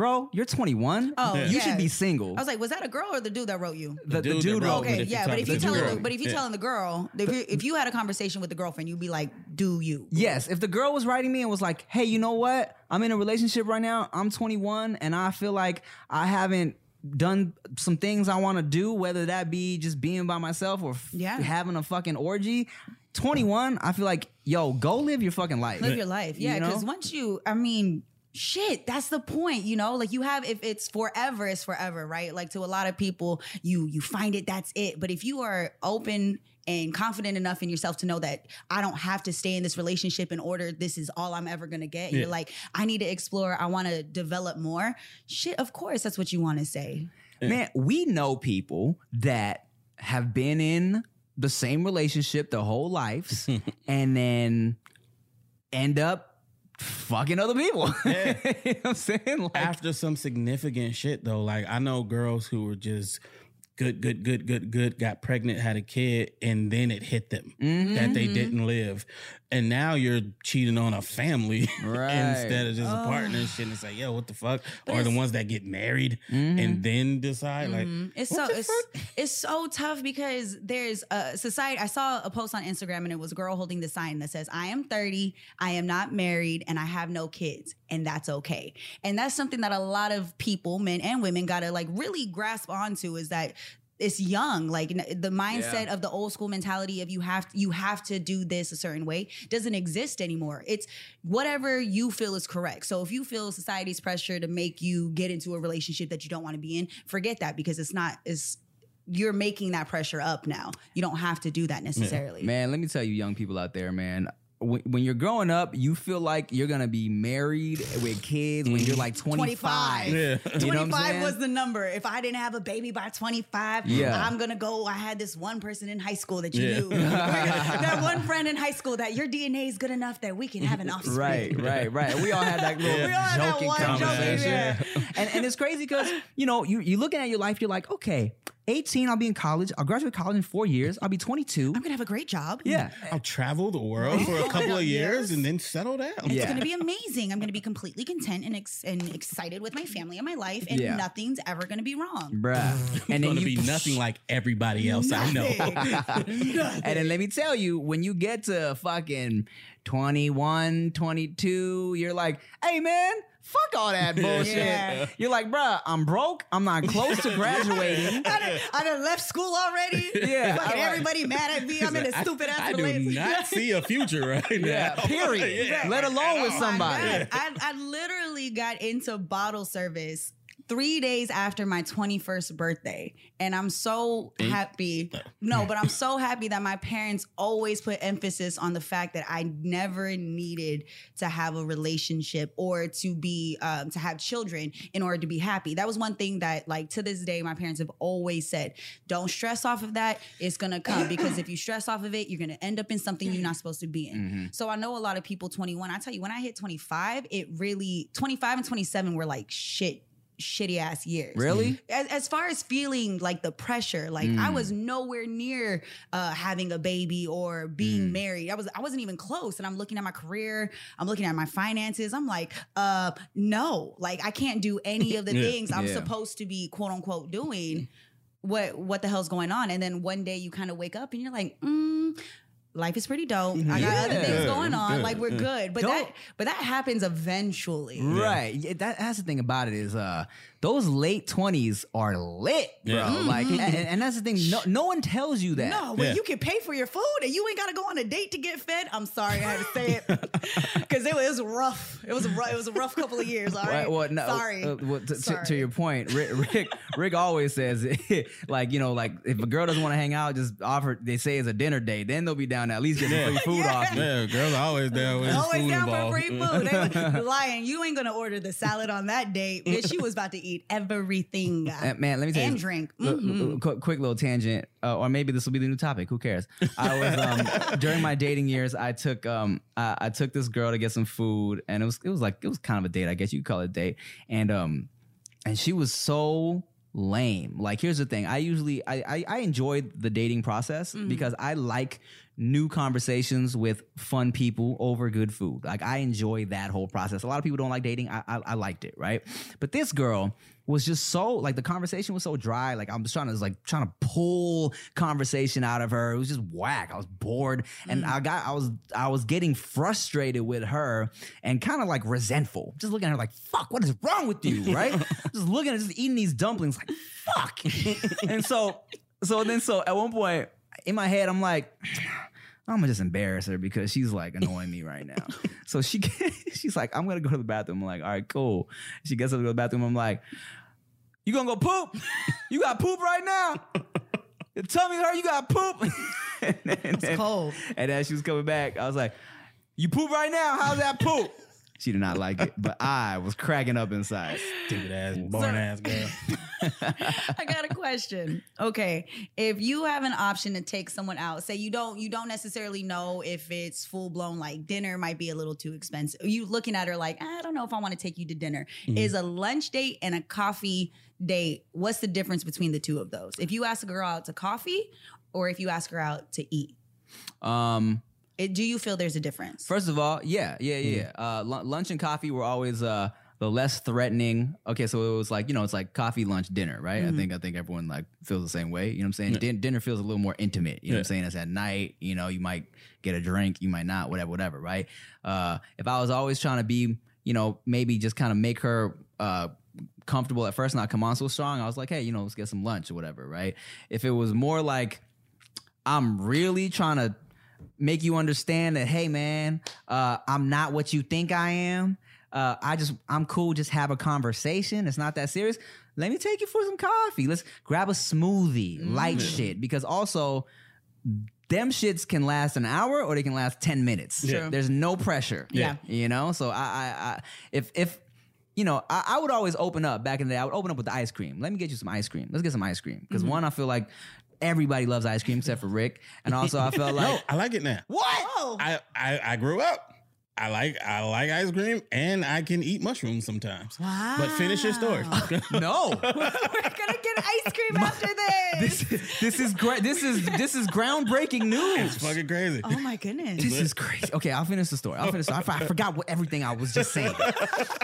bro, you're 21. Oh, you yeah. should be single. I was like, was that a girl or the dude that wrote you? the, the dude that dude wrote wrote. Okay, if yeah, but if the you telling girl- the, but if you yeah. telling the girl, if you, if you had a conversation with the girlfriend, you'd be like, "Do you?" Yes, if the girl was writing me and was like, "Hey, you know what? I'm in a relationship right now. I'm 21 and I feel like I haven't done some things I want to do, whether that be just being by myself or f- Yeah. having a fucking orgy." 21, I feel like, yo, go live your fucking life. live your life. Yeah, You know? because once you, I mean, shit, that's the point. You know, like you have, if it's forever, it's forever, right? Like to a lot of people, you you find it, that's it. But if you are open and confident enough in yourself to know that I don't have to stay in this relationship in order, this is all I'm ever gonna get. Yeah. You're like, I need to explore. I want to develop more. Shit, of course, that's what you want to say. Man, we know people that have been in the same relationship their whole lives and then end up fucking other people. you know I'm saying? Like, After some significant shit though, like I know girls who were just good, good, good, good, good, got pregnant, had a kid, and then it hit them Mm-hmm. that they didn't live. And now you're cheating on a family Right. instead of just a partner and shit. It's like, yo, what the fuck? But or the ones that get married Mm-hmm. and then decide like It's so it's, it's so tough because there's a society. I saw a post on Instagram and it was a girl holding the sign that says, "I am 30, I am not married, and I have no kids, and that's okay." And that's something that a lot of people, men and women, gotta like really grasp onto is that it's young like the mindset of the old school mentality of you have you have to do this a certain way doesn't exist anymore. It's whatever you feel is correct. So if you feel society's pressure to make you get into a relationship that you don't want to be in forget that because it's not it's you're making that pressure up now. You don't have to do that necessarily. Man, let me tell you, young people out there, man. When, when you're growing up, you feel like you're gonna be married with kids when you're like 25. 25. Yeah. You know 25 was the number. If I didn't have a baby by 25, Yeah. I'm gonna go. I had this one person in high school that you Yeah. knew. that one friend in high school that your DNA is good enough that we can have an offspring. Right, right, right. We all had that little We all that joking joking, conversation. yeah. And and it's crazy because, you know, you you looking at your life, you're like, okay, 18, I'll be in college. I'll graduate college in four years. I'll be 22. I'm gonna have a great job. Yeah. I'll travel the world for a couple of years and then settle down. It's Yeah. gonna be amazing. I'm gonna be completely content and ex- and excited with my family and my life, and Yeah. nothing's ever gonna be wrong. Bruh. And And gonna then be you nothing like everybody else I know. and then let me tell you, when you get to fucking 21, 22, you're like, hey man, fuck all that bullshit. Yeah. You're like, bruh, I'm broke. I'm not close to graduating. I done, I done left school already. Yeah, Fucking like- everybody mad at me. I'm in a stupid ass I do not see a future right Yeah, now. period. Yeah, Let alone with oh somebody. I, I literally got into bottle service three days after my 21st birthday. And I'm so happy. No, but I'm so happy that my parents always put emphasis on the fact that I never needed to have a relationship or to be, um, to have children in order to be happy. That was one thing that, like, to this day, my parents have always said don't stress off of that. It's going to come because if you stress off of it, you're going to end up in something you're not supposed to be in. So I know a lot of people 21. I tell you, when I hit 25, it really 25 and 27 were like shit shitty ass years. Really? As, as far as feeling like the pressure, like I was nowhere near uh, having a baby or being married. I was I wasn't even close. And I'm looking at my career. I'm looking at my finances. I'm like, uh, no, like I can't do any of the Yeah. things I'm Yeah. supposed to be quote unquote doing. What what the hell's going on? And then one day you kind of wake up and you're like, mm, life is pretty dope. I got other things going on. Good. Like we're good. But Don't- that but that happens eventually. Right. Yeah, that, that's the thing about it is uh those late 20s are lit, bro. Yeah. Like and, and that's the thing. No, no one tells you that. No, when Yeah. you can pay for your food and you ain't got to go on a date to get fed. I'm sorry I had to say it because it was rough. It was a rough, it was a rough couple of years. All right, Well, well, no, sorry. uh, well, to, to- Sorry. to your point, Rick, Rick, Rick always says, like, you know, like if a girl doesn't want to hang out, just offer. They say it's a dinner date, then they'll be down to at least get Yeah. free food Yeah. off you. Yeah, girls are always down with Always food down involved. for free food. They were lying. You ain't gonna order the salad on that date. Bitch, she was about to eat everything. Uh, man, let me tell and you, drink. Mhm. look, quick, quick little tangent, uh, or maybe this will be the new topic. Who cares? I was um, during my dating years. I took um, I, I took this girl to get some food, and it was it was like it was kind of a date. I guess you call it a date, and um, and she was so lame. Like, here's the thing: I usually I I, I enjoy the dating process because I like new conversations with fun people over good food. Like, I enjoy that whole process. A lot of people don't like dating. I I, I liked it, right? But this girl was just so like the conversation was so dry. Like I'm just trying to like trying to pull conversation out of her. It was just whack. I was bored, and mm. I got I was I was getting frustrated with her and kind of like resentful. Just looking at her like, "Fuck, what is wrong with you?" Right? just looking at just eating these dumplings like, "Fuck." and so so then so at one point in my head I'm like. I'm gonna just embarrass her because she's like annoying me right now. so she she's like, I'm gonna go to the bathroom. I'm like, all right, cool. She gets up to go to the bathroom. I'm like, you gonna go poop? You got poop right now? Tell me her you got poop. and, It's cold. and as she was coming back, I was like, you poop right now? How's that poop? She did not like it, but I was cracking up inside. Stupid ass, born ass girl. I got a question. Okay, if you have an option to take someone out, say you don't you don't necessarily know if it's full blown like dinner might be a little too expensive. You looking at her like I don't know if I want to take you to dinner. Is a lunch date and a coffee date? What's the difference between the two of those? If you ask a girl out to coffee, or if you ask her out to eat, Um, it, do you feel there's a difference? First of all, yeah, yeah, yeah. Uh, lu- lunch and coffee were always uh, the less threatening. Okay, so it was like you know, it's like coffee, lunch, dinner, right? I think I think everyone like feels the same way. You know what I'm saying? Din- dinner feels a little more intimate. You know what I'm saying? It's at night. You know, you might get a drink, you might not, whatever, whatever, right? Uh, if I was always trying to be, you know, maybe just kind of make her. Uh, comfortable at first not come on so strong i was like hey you know let's get some lunch or whatever right if it was more like i'm really trying to make you understand that hey man uh, i'm not what you think i am uh, i just i'm cool just have a conversation it's not that serious let me take you for some coffee let's grab a smoothie light shit because also them shits can last an hour or they can last 10 minutes True. there's no pressure Yeah. you know so i i, I if if you know, I, I would always open up back in the day. I would open up with the ice cream. Let me get you some ice cream. Let's get some ice cream. Because one, I feel like everybody loves ice cream except for Rick. And also, I felt No, like, I like it now. what? Oh, I, I I grew up. I like I like ice cream and I can eat mushrooms sometimes. Wow. But finish your story. no. We're gonna get ice cream after this. This this is great. This is this is groundbreaking news. It's fucking crazy. Oh my goodness. This is crazy. Okay, I'll finish the story. I'll finish. I, I forgot what everything I was just saying.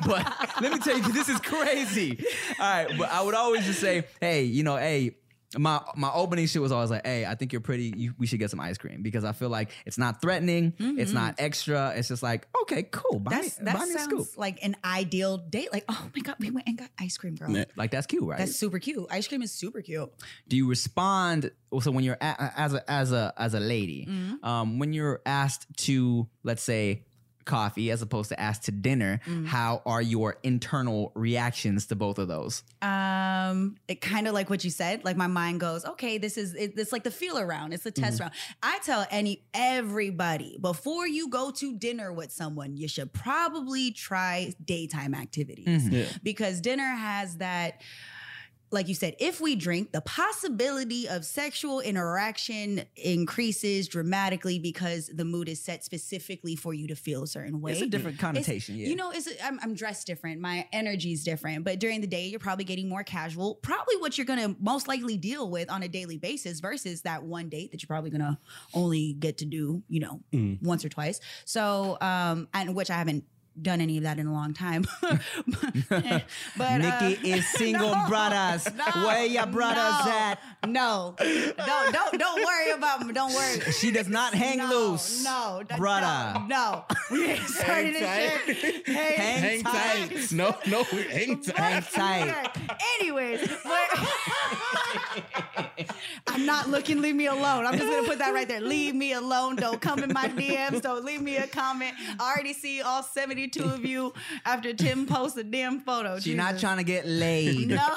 but let me tell you, this is crazy. All right, but I would always just say, hey, you know, hey. My my opening shit was always like, "Hey, I think you're pretty. You, we should get some ice cream because I feel like it's not threatening, it's not extra. It's just like, okay, cool. Buy That's, me, that buy me sounds like an ideal date. Like, oh my god, we went and got ice cream, girl. Like that's cute, right? That's super cute. Ice cream is super cute. do you respond so when you're a, as a as a as a lady Mm-hmm. um when you're asked to let's say coffee as opposed to asked to dinner Mm. how are your internal reactions to both of those Um, it kind of like what you said. Like my mind goes, okay, this is it, it's like the feel around. It's the test round. I tell any everybody before you go to dinner with someone, you should probably try daytime activities Yeah. because dinner has that. Like you said, if we drink, the possibility of sexual interaction increases dramatically because the mood is set specifically for you to feel a certain way. it's a different It's- connotation yeah You know, it's I'm, I'm dressed different. My energy is different. But during the day, you're probably getting more casual. Probably what you're gonna most likely deal with on a daily basis versus that one date that you're probably gonna only get to do, you know, Mm. once or twice. So, um, and which I haven't done any of that in a long time. but Nikki uh, is single no, brothers no, where your brothers no, at No, don't don't don't worry about me. Don't worry. she does not hang no, loose No, d- brother No, no. we ain't started this tight. shit. Hey, Hang Hang tight. tight. No, no, hang tight. tight Anyways, but I'm not looking. Leave me alone. I'm just gonna put that right there. Leave me alone. Don't come in my DMs. Don't leave me a comment. I already see all 72 of you after Tim posts a damn photo. she's not trying to get laid No.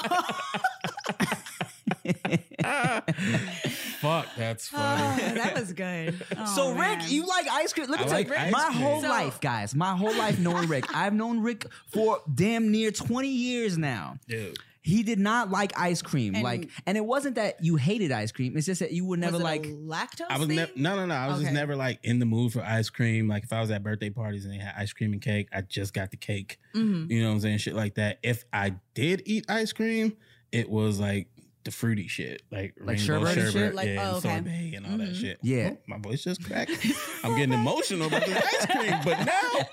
Fuck, that's oh, funny. Oh, that was good. Oh, So man. Rick, you like ice cream? Let me I tell like you, ice my cream. whole So- life, guys, my whole life knowing Rick, I've known Rick for damn near twenty years now. Dude. He did not like ice cream, And- like, and it wasn't that you hated ice cream. It's just that you would never Was it a like. lactose. I was thing? never no no no. I was just Okay. never like in the mood for ice cream. Like if I was at birthday parties and they had ice cream and cake, I just got the cake. Mhm. You know what I'm saying? Shit like that. If I did eat ice cream, it was like the fruity shit, like Like rainbow sherbet shit? Like, yeah, oh, and sorbet and all that Mhm. shit. Yeah. Oh, my voice just cracked. I'm getting emotional about the ice cream, but now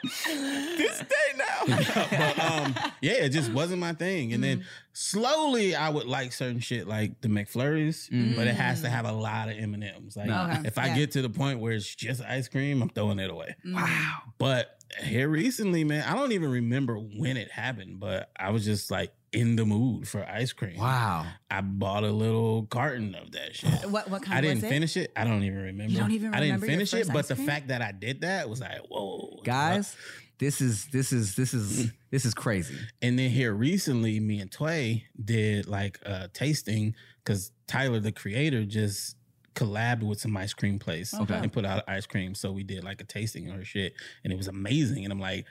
this day now. but um, yeah, it just wasn't my thing. And then slowly, I would like certain shit like the McFlurries, but it has to have a lot of M and M's. Like Okay, if I yeah. get to the point where it's just ice cream, I'm throwing it away. Wow. But here recently, man, I don't even remember when it happened, but I was just like in the mood for ice cream. Wow. I bought a little carton of that shit. What what kind I didn't was it? finish it. I don't even remember. You don't even I didn't remember your finish it, but ice the fact that I did that was like, whoa, Guys, this is this is this is mm. this is crazy. And then here recently, me and Tway did like a tasting because Tyler, the creator, just collabed with some ice cream place Okay. and put out ice cream. So we did like a tasting of her shit, and it was amazing. And I'm like,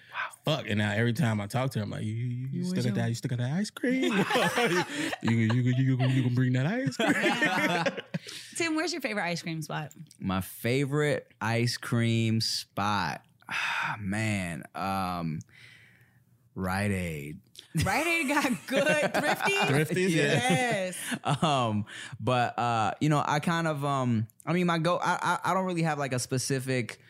fuck. And now every time I talk to her, I'm like, you, you, you still got that? You still got that ice cream? you, you, you, you, you, you gonna bring that ice cream? Tim, where's your favorite ice cream spot? My favorite ice cream spot. Ah, man, um, Rite Aid. Rite Aid got good thrifty. Thrifties, yeah. Yes. um but uh you know i kind of um i mean my go i i, I don't really have like a specific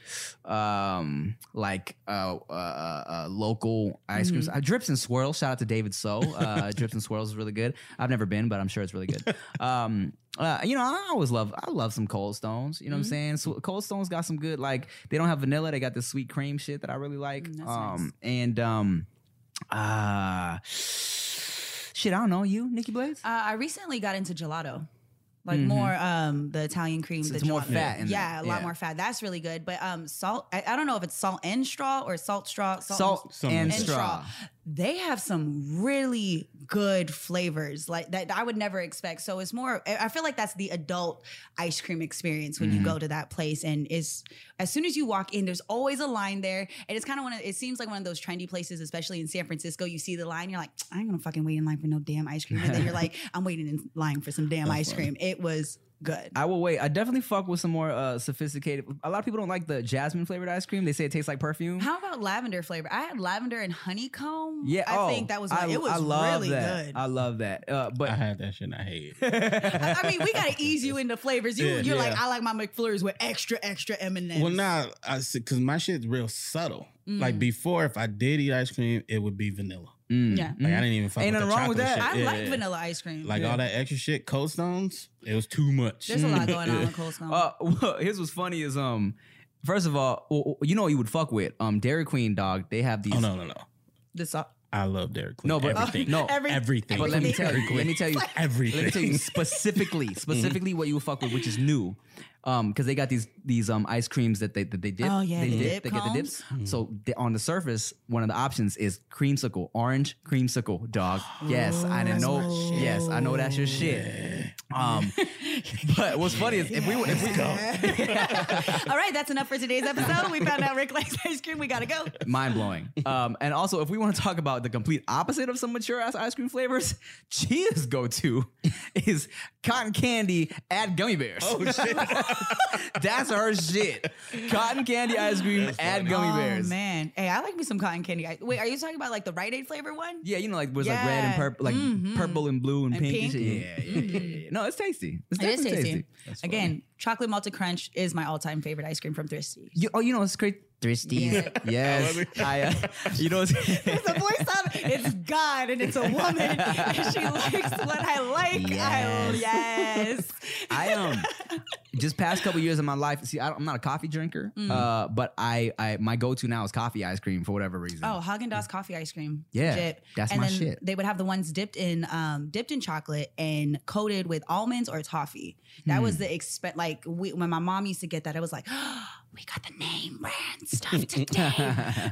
um like uh uh, uh, uh local ice creams uh, drips and swirls shout out to david so uh drips and swirls is really good i've never been but i'm sure it's really good um uh, you know, I always love, I love some Cold Stones. You know what I'm saying? So Cold Stones got some good, like they don't have vanilla. They got this sweet cream shit that I really like. Mm, um, nice. and um, uh, shit, I don't know. You, Nikki Blades? Uh, I recently got into gelato. Like Mhm. more um the Italian cream. So the it's more gelato. fat in Yeah, a lot Yeah. more fat. That's really good. But um salt I, I don't know if it's salt and straw or salt straw. Salt Something and like that. straw. They have some really good flavors like that I would never expect. So it's more I feel like that's the adult ice cream experience when you Mm-hmm. go to that place and is as soon as you walk in there's always a line there and it's kind of one of it seems like one of those trendy places especially in San Francisco you see the line you're like I ain't going to fucking wait in line for no damn ice cream and then you're like I'm waiting in line for some damn ice cream. It was good. I will wait. I definitely fuck with some more uh, sophisticated. A lot of people don't like the jasmine flavored ice cream. They say it tastes like perfume. How about lavender flavor? I had lavender and honeycomb. yeah, I oh, think that was I, it was I love really that. good. I love that. Uh, but I had that shit and I hate it. I mean, we gotta ease you into flavors. You, Yeah, you're yeah. like, I like my McFlurries with extra, extra M and M's. Well, nah, I because my shit's real subtle. Mm. Like before, if I did eat ice cream, it would be vanilla. Mm, Yeah. Like I didn't even fuck Ain't with the nothing wrong with chocolate that. shit. I Yeah, like yeah. vanilla ice cream. Like all that extra shit, Cold Stones, it was too much. There's a lot going on in Cold Stone. Uh, well, here's what's funny is um, first of all, well, you know what you would fuck with um, Dairy Queen dog. They have these. oh no, no, no. this uh, I love Dairy Queen. No, but- everything. no. Every- everything. But let me tell you, let me tell you, everything. let me tell you specifically, specifically what you would fuck with, which is new. Um, because they got these these um ice creams that they that they dip. Oh, yeah, they the dip. dip they get the dips. So they, on the surface, one of the options is creamsicle, orange creamsicle, dog. Yes, I didn't know. Yes, I know that's your shit. Um, but what's funny is if we were- if we go. all right, that's enough for today's episode. We found out Rick likes ice cream. We gotta go. mind blowing. Um, and also, if we want to talk about the complete opposite of some mature ass ice cream flavors, Chia's go to is cotton candy add gummy bears. Oh shit, that's our shit. Cotton candy ice cream add gummy oh bears. man, hey, I like me some cotton candy. ice- Wait, are you talking about like the Rite Aid flavor one? Yeah, you know, like was like red and purple, like Mhm. purple and blue and, And pink. and pink. shit. Yeah, yeah, yeah, yeah, yeah. No, it's tasty. It's It is definitely tasty. Again, chocolate malted crunch is my all-time favorite ice cream from Thrifty. You, oh, you know, it's great. Thrifties. Yes. I, uh, you know, it's, the voice of it's God and it's a woman and she likes what I like. I, Yes. yes. I um just past couple years of my life. See, I don't, I'm not a coffee drinker, Mm. uh, but I, I my go to now is coffee ice cream for whatever reason. Oh, Haagen Dazs coffee ice cream. Yeah, Legit. that's and my then shit. They would have the ones dipped in um dipped in chocolate and coated with almonds or toffee. That was Hmm. the expect like we, when my mom used to get that, it was like, we got the name brand stuff today.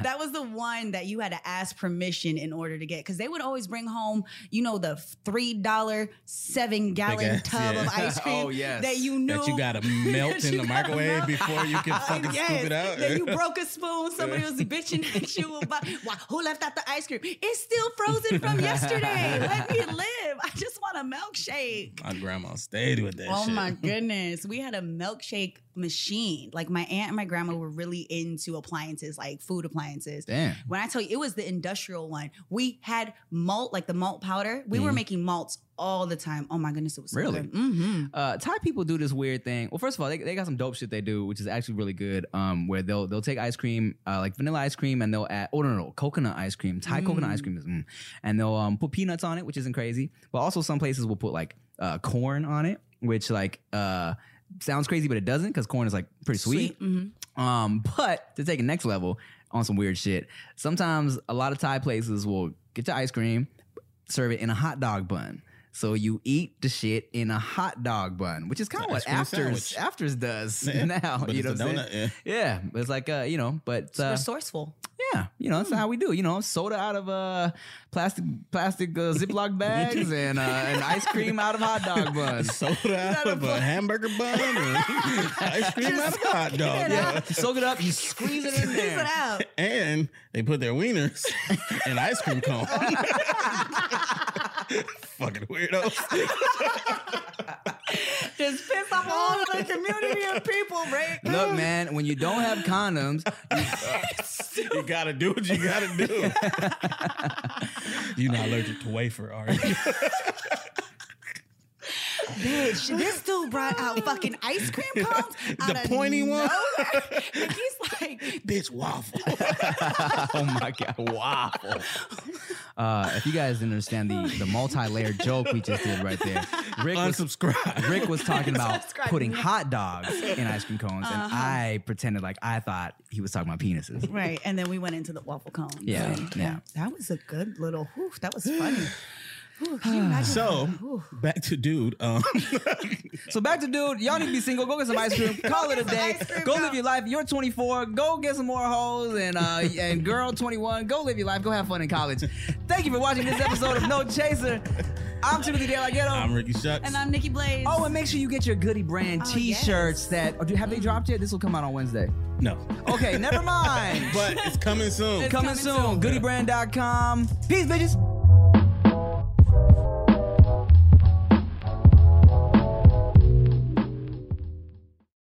that was the one that you had to ask permission in order to get because they would always bring home, you know, the three dollar seven gallon ass, tub yeah. of ice oh, cream Oh, yes. that you knew that you gotta melt in the microwave melt. before you can fucking Yes, scoop it out. That you broke a spoon. Somebody was bitching at you about why, who left out the ice cream. It's still frozen from yesterday. Let me live. I just want a milkshake. My grandma stayed with that Oh shit. my goodness. We had a milkshake machine. Like my aunt and my grandma were really into appliances, like food appliances. Damn. When I tell you it was the industrial one, we had malt, like the malt powder. We were making malts all the time. Oh my goodness, it was so Really? good. Mm-hmm. Uh, Thai people do this weird thing. Well, first of all, they, they got some dope shit they do, which is actually really good. Um, where they'll they'll take ice cream, uh, like vanilla ice cream, and they'll add oh no no, no coconut ice cream. Thai coconut ice cream is, mm, and they'll um put peanuts on it, which isn't crazy. But also some places will put like uh corn on it, which like uh sounds crazy, but it doesn't because corn is like pretty sweet. Mm-hmm. Um, but to take it next level on some weird shit, sometimes a lot of Thai places will get your ice cream, serve it in a hot dog bun. So you eat the shit in a hot dog bun, which is kind of what Afters sandwich. Afters does Yeah, now. but you know what donut, Yeah, but it's like uh, you know, but uh, Resourceful. Yeah, you know, that's how we do. You know, soda out of uh plastic plastic uh, Ziploc bags and uh, and ice cream out of hot dog buns. Soda out of a hamburger bun and ice cream out of hot dog. Yeah, soak it up, you squeeze it in Squeeze there. it out. And they put their wieners in ice cream cone. Fucking weirdos. Just piss off all of the community of people, right? Look, man, when you don't have condoms, you gotta do what you gotta do. You're not allergic to wafer, are you? Bitch, this dude brought out fucking ice cream cones. The pointy one? one? And he's like, Bitch waffle. oh my god, waffle. Uh, if you guys didn't understand the the multi-layered joke we just did right there, Rick was Unsubscribe. Rick was talking about Unsubscribe. putting hot dogs in ice cream cones, Uh-huh. and I pretended like I thought he was talking about penises. right. And then we went into the waffle cones. Yeah, And yeah. That was a good little, whew, that was funny. Whew, can you imagine? So Whew. back to dude. Um, So back to dude, y'all need to be single. Go get some ice cream. Call it a day. cream, Go go. live your life. You're 24. Go get some more hoes and uh and girl 21. Go live your life. Go have fun in college. Thank you for watching this episode of No Chaser. I'm Timothy De La Ghetto. I'm Ricky Shucks. And I'm Nikki Blades. Oh, and make sure you get your Goody Brand Oh, T-shirts. yes. That oh, do have they dropped yet? This will come out on Wednesday. no, Okay, never mind. but it's coming soon. It's coming, coming soon. soon. Goodybrand.com. Peace, bitches.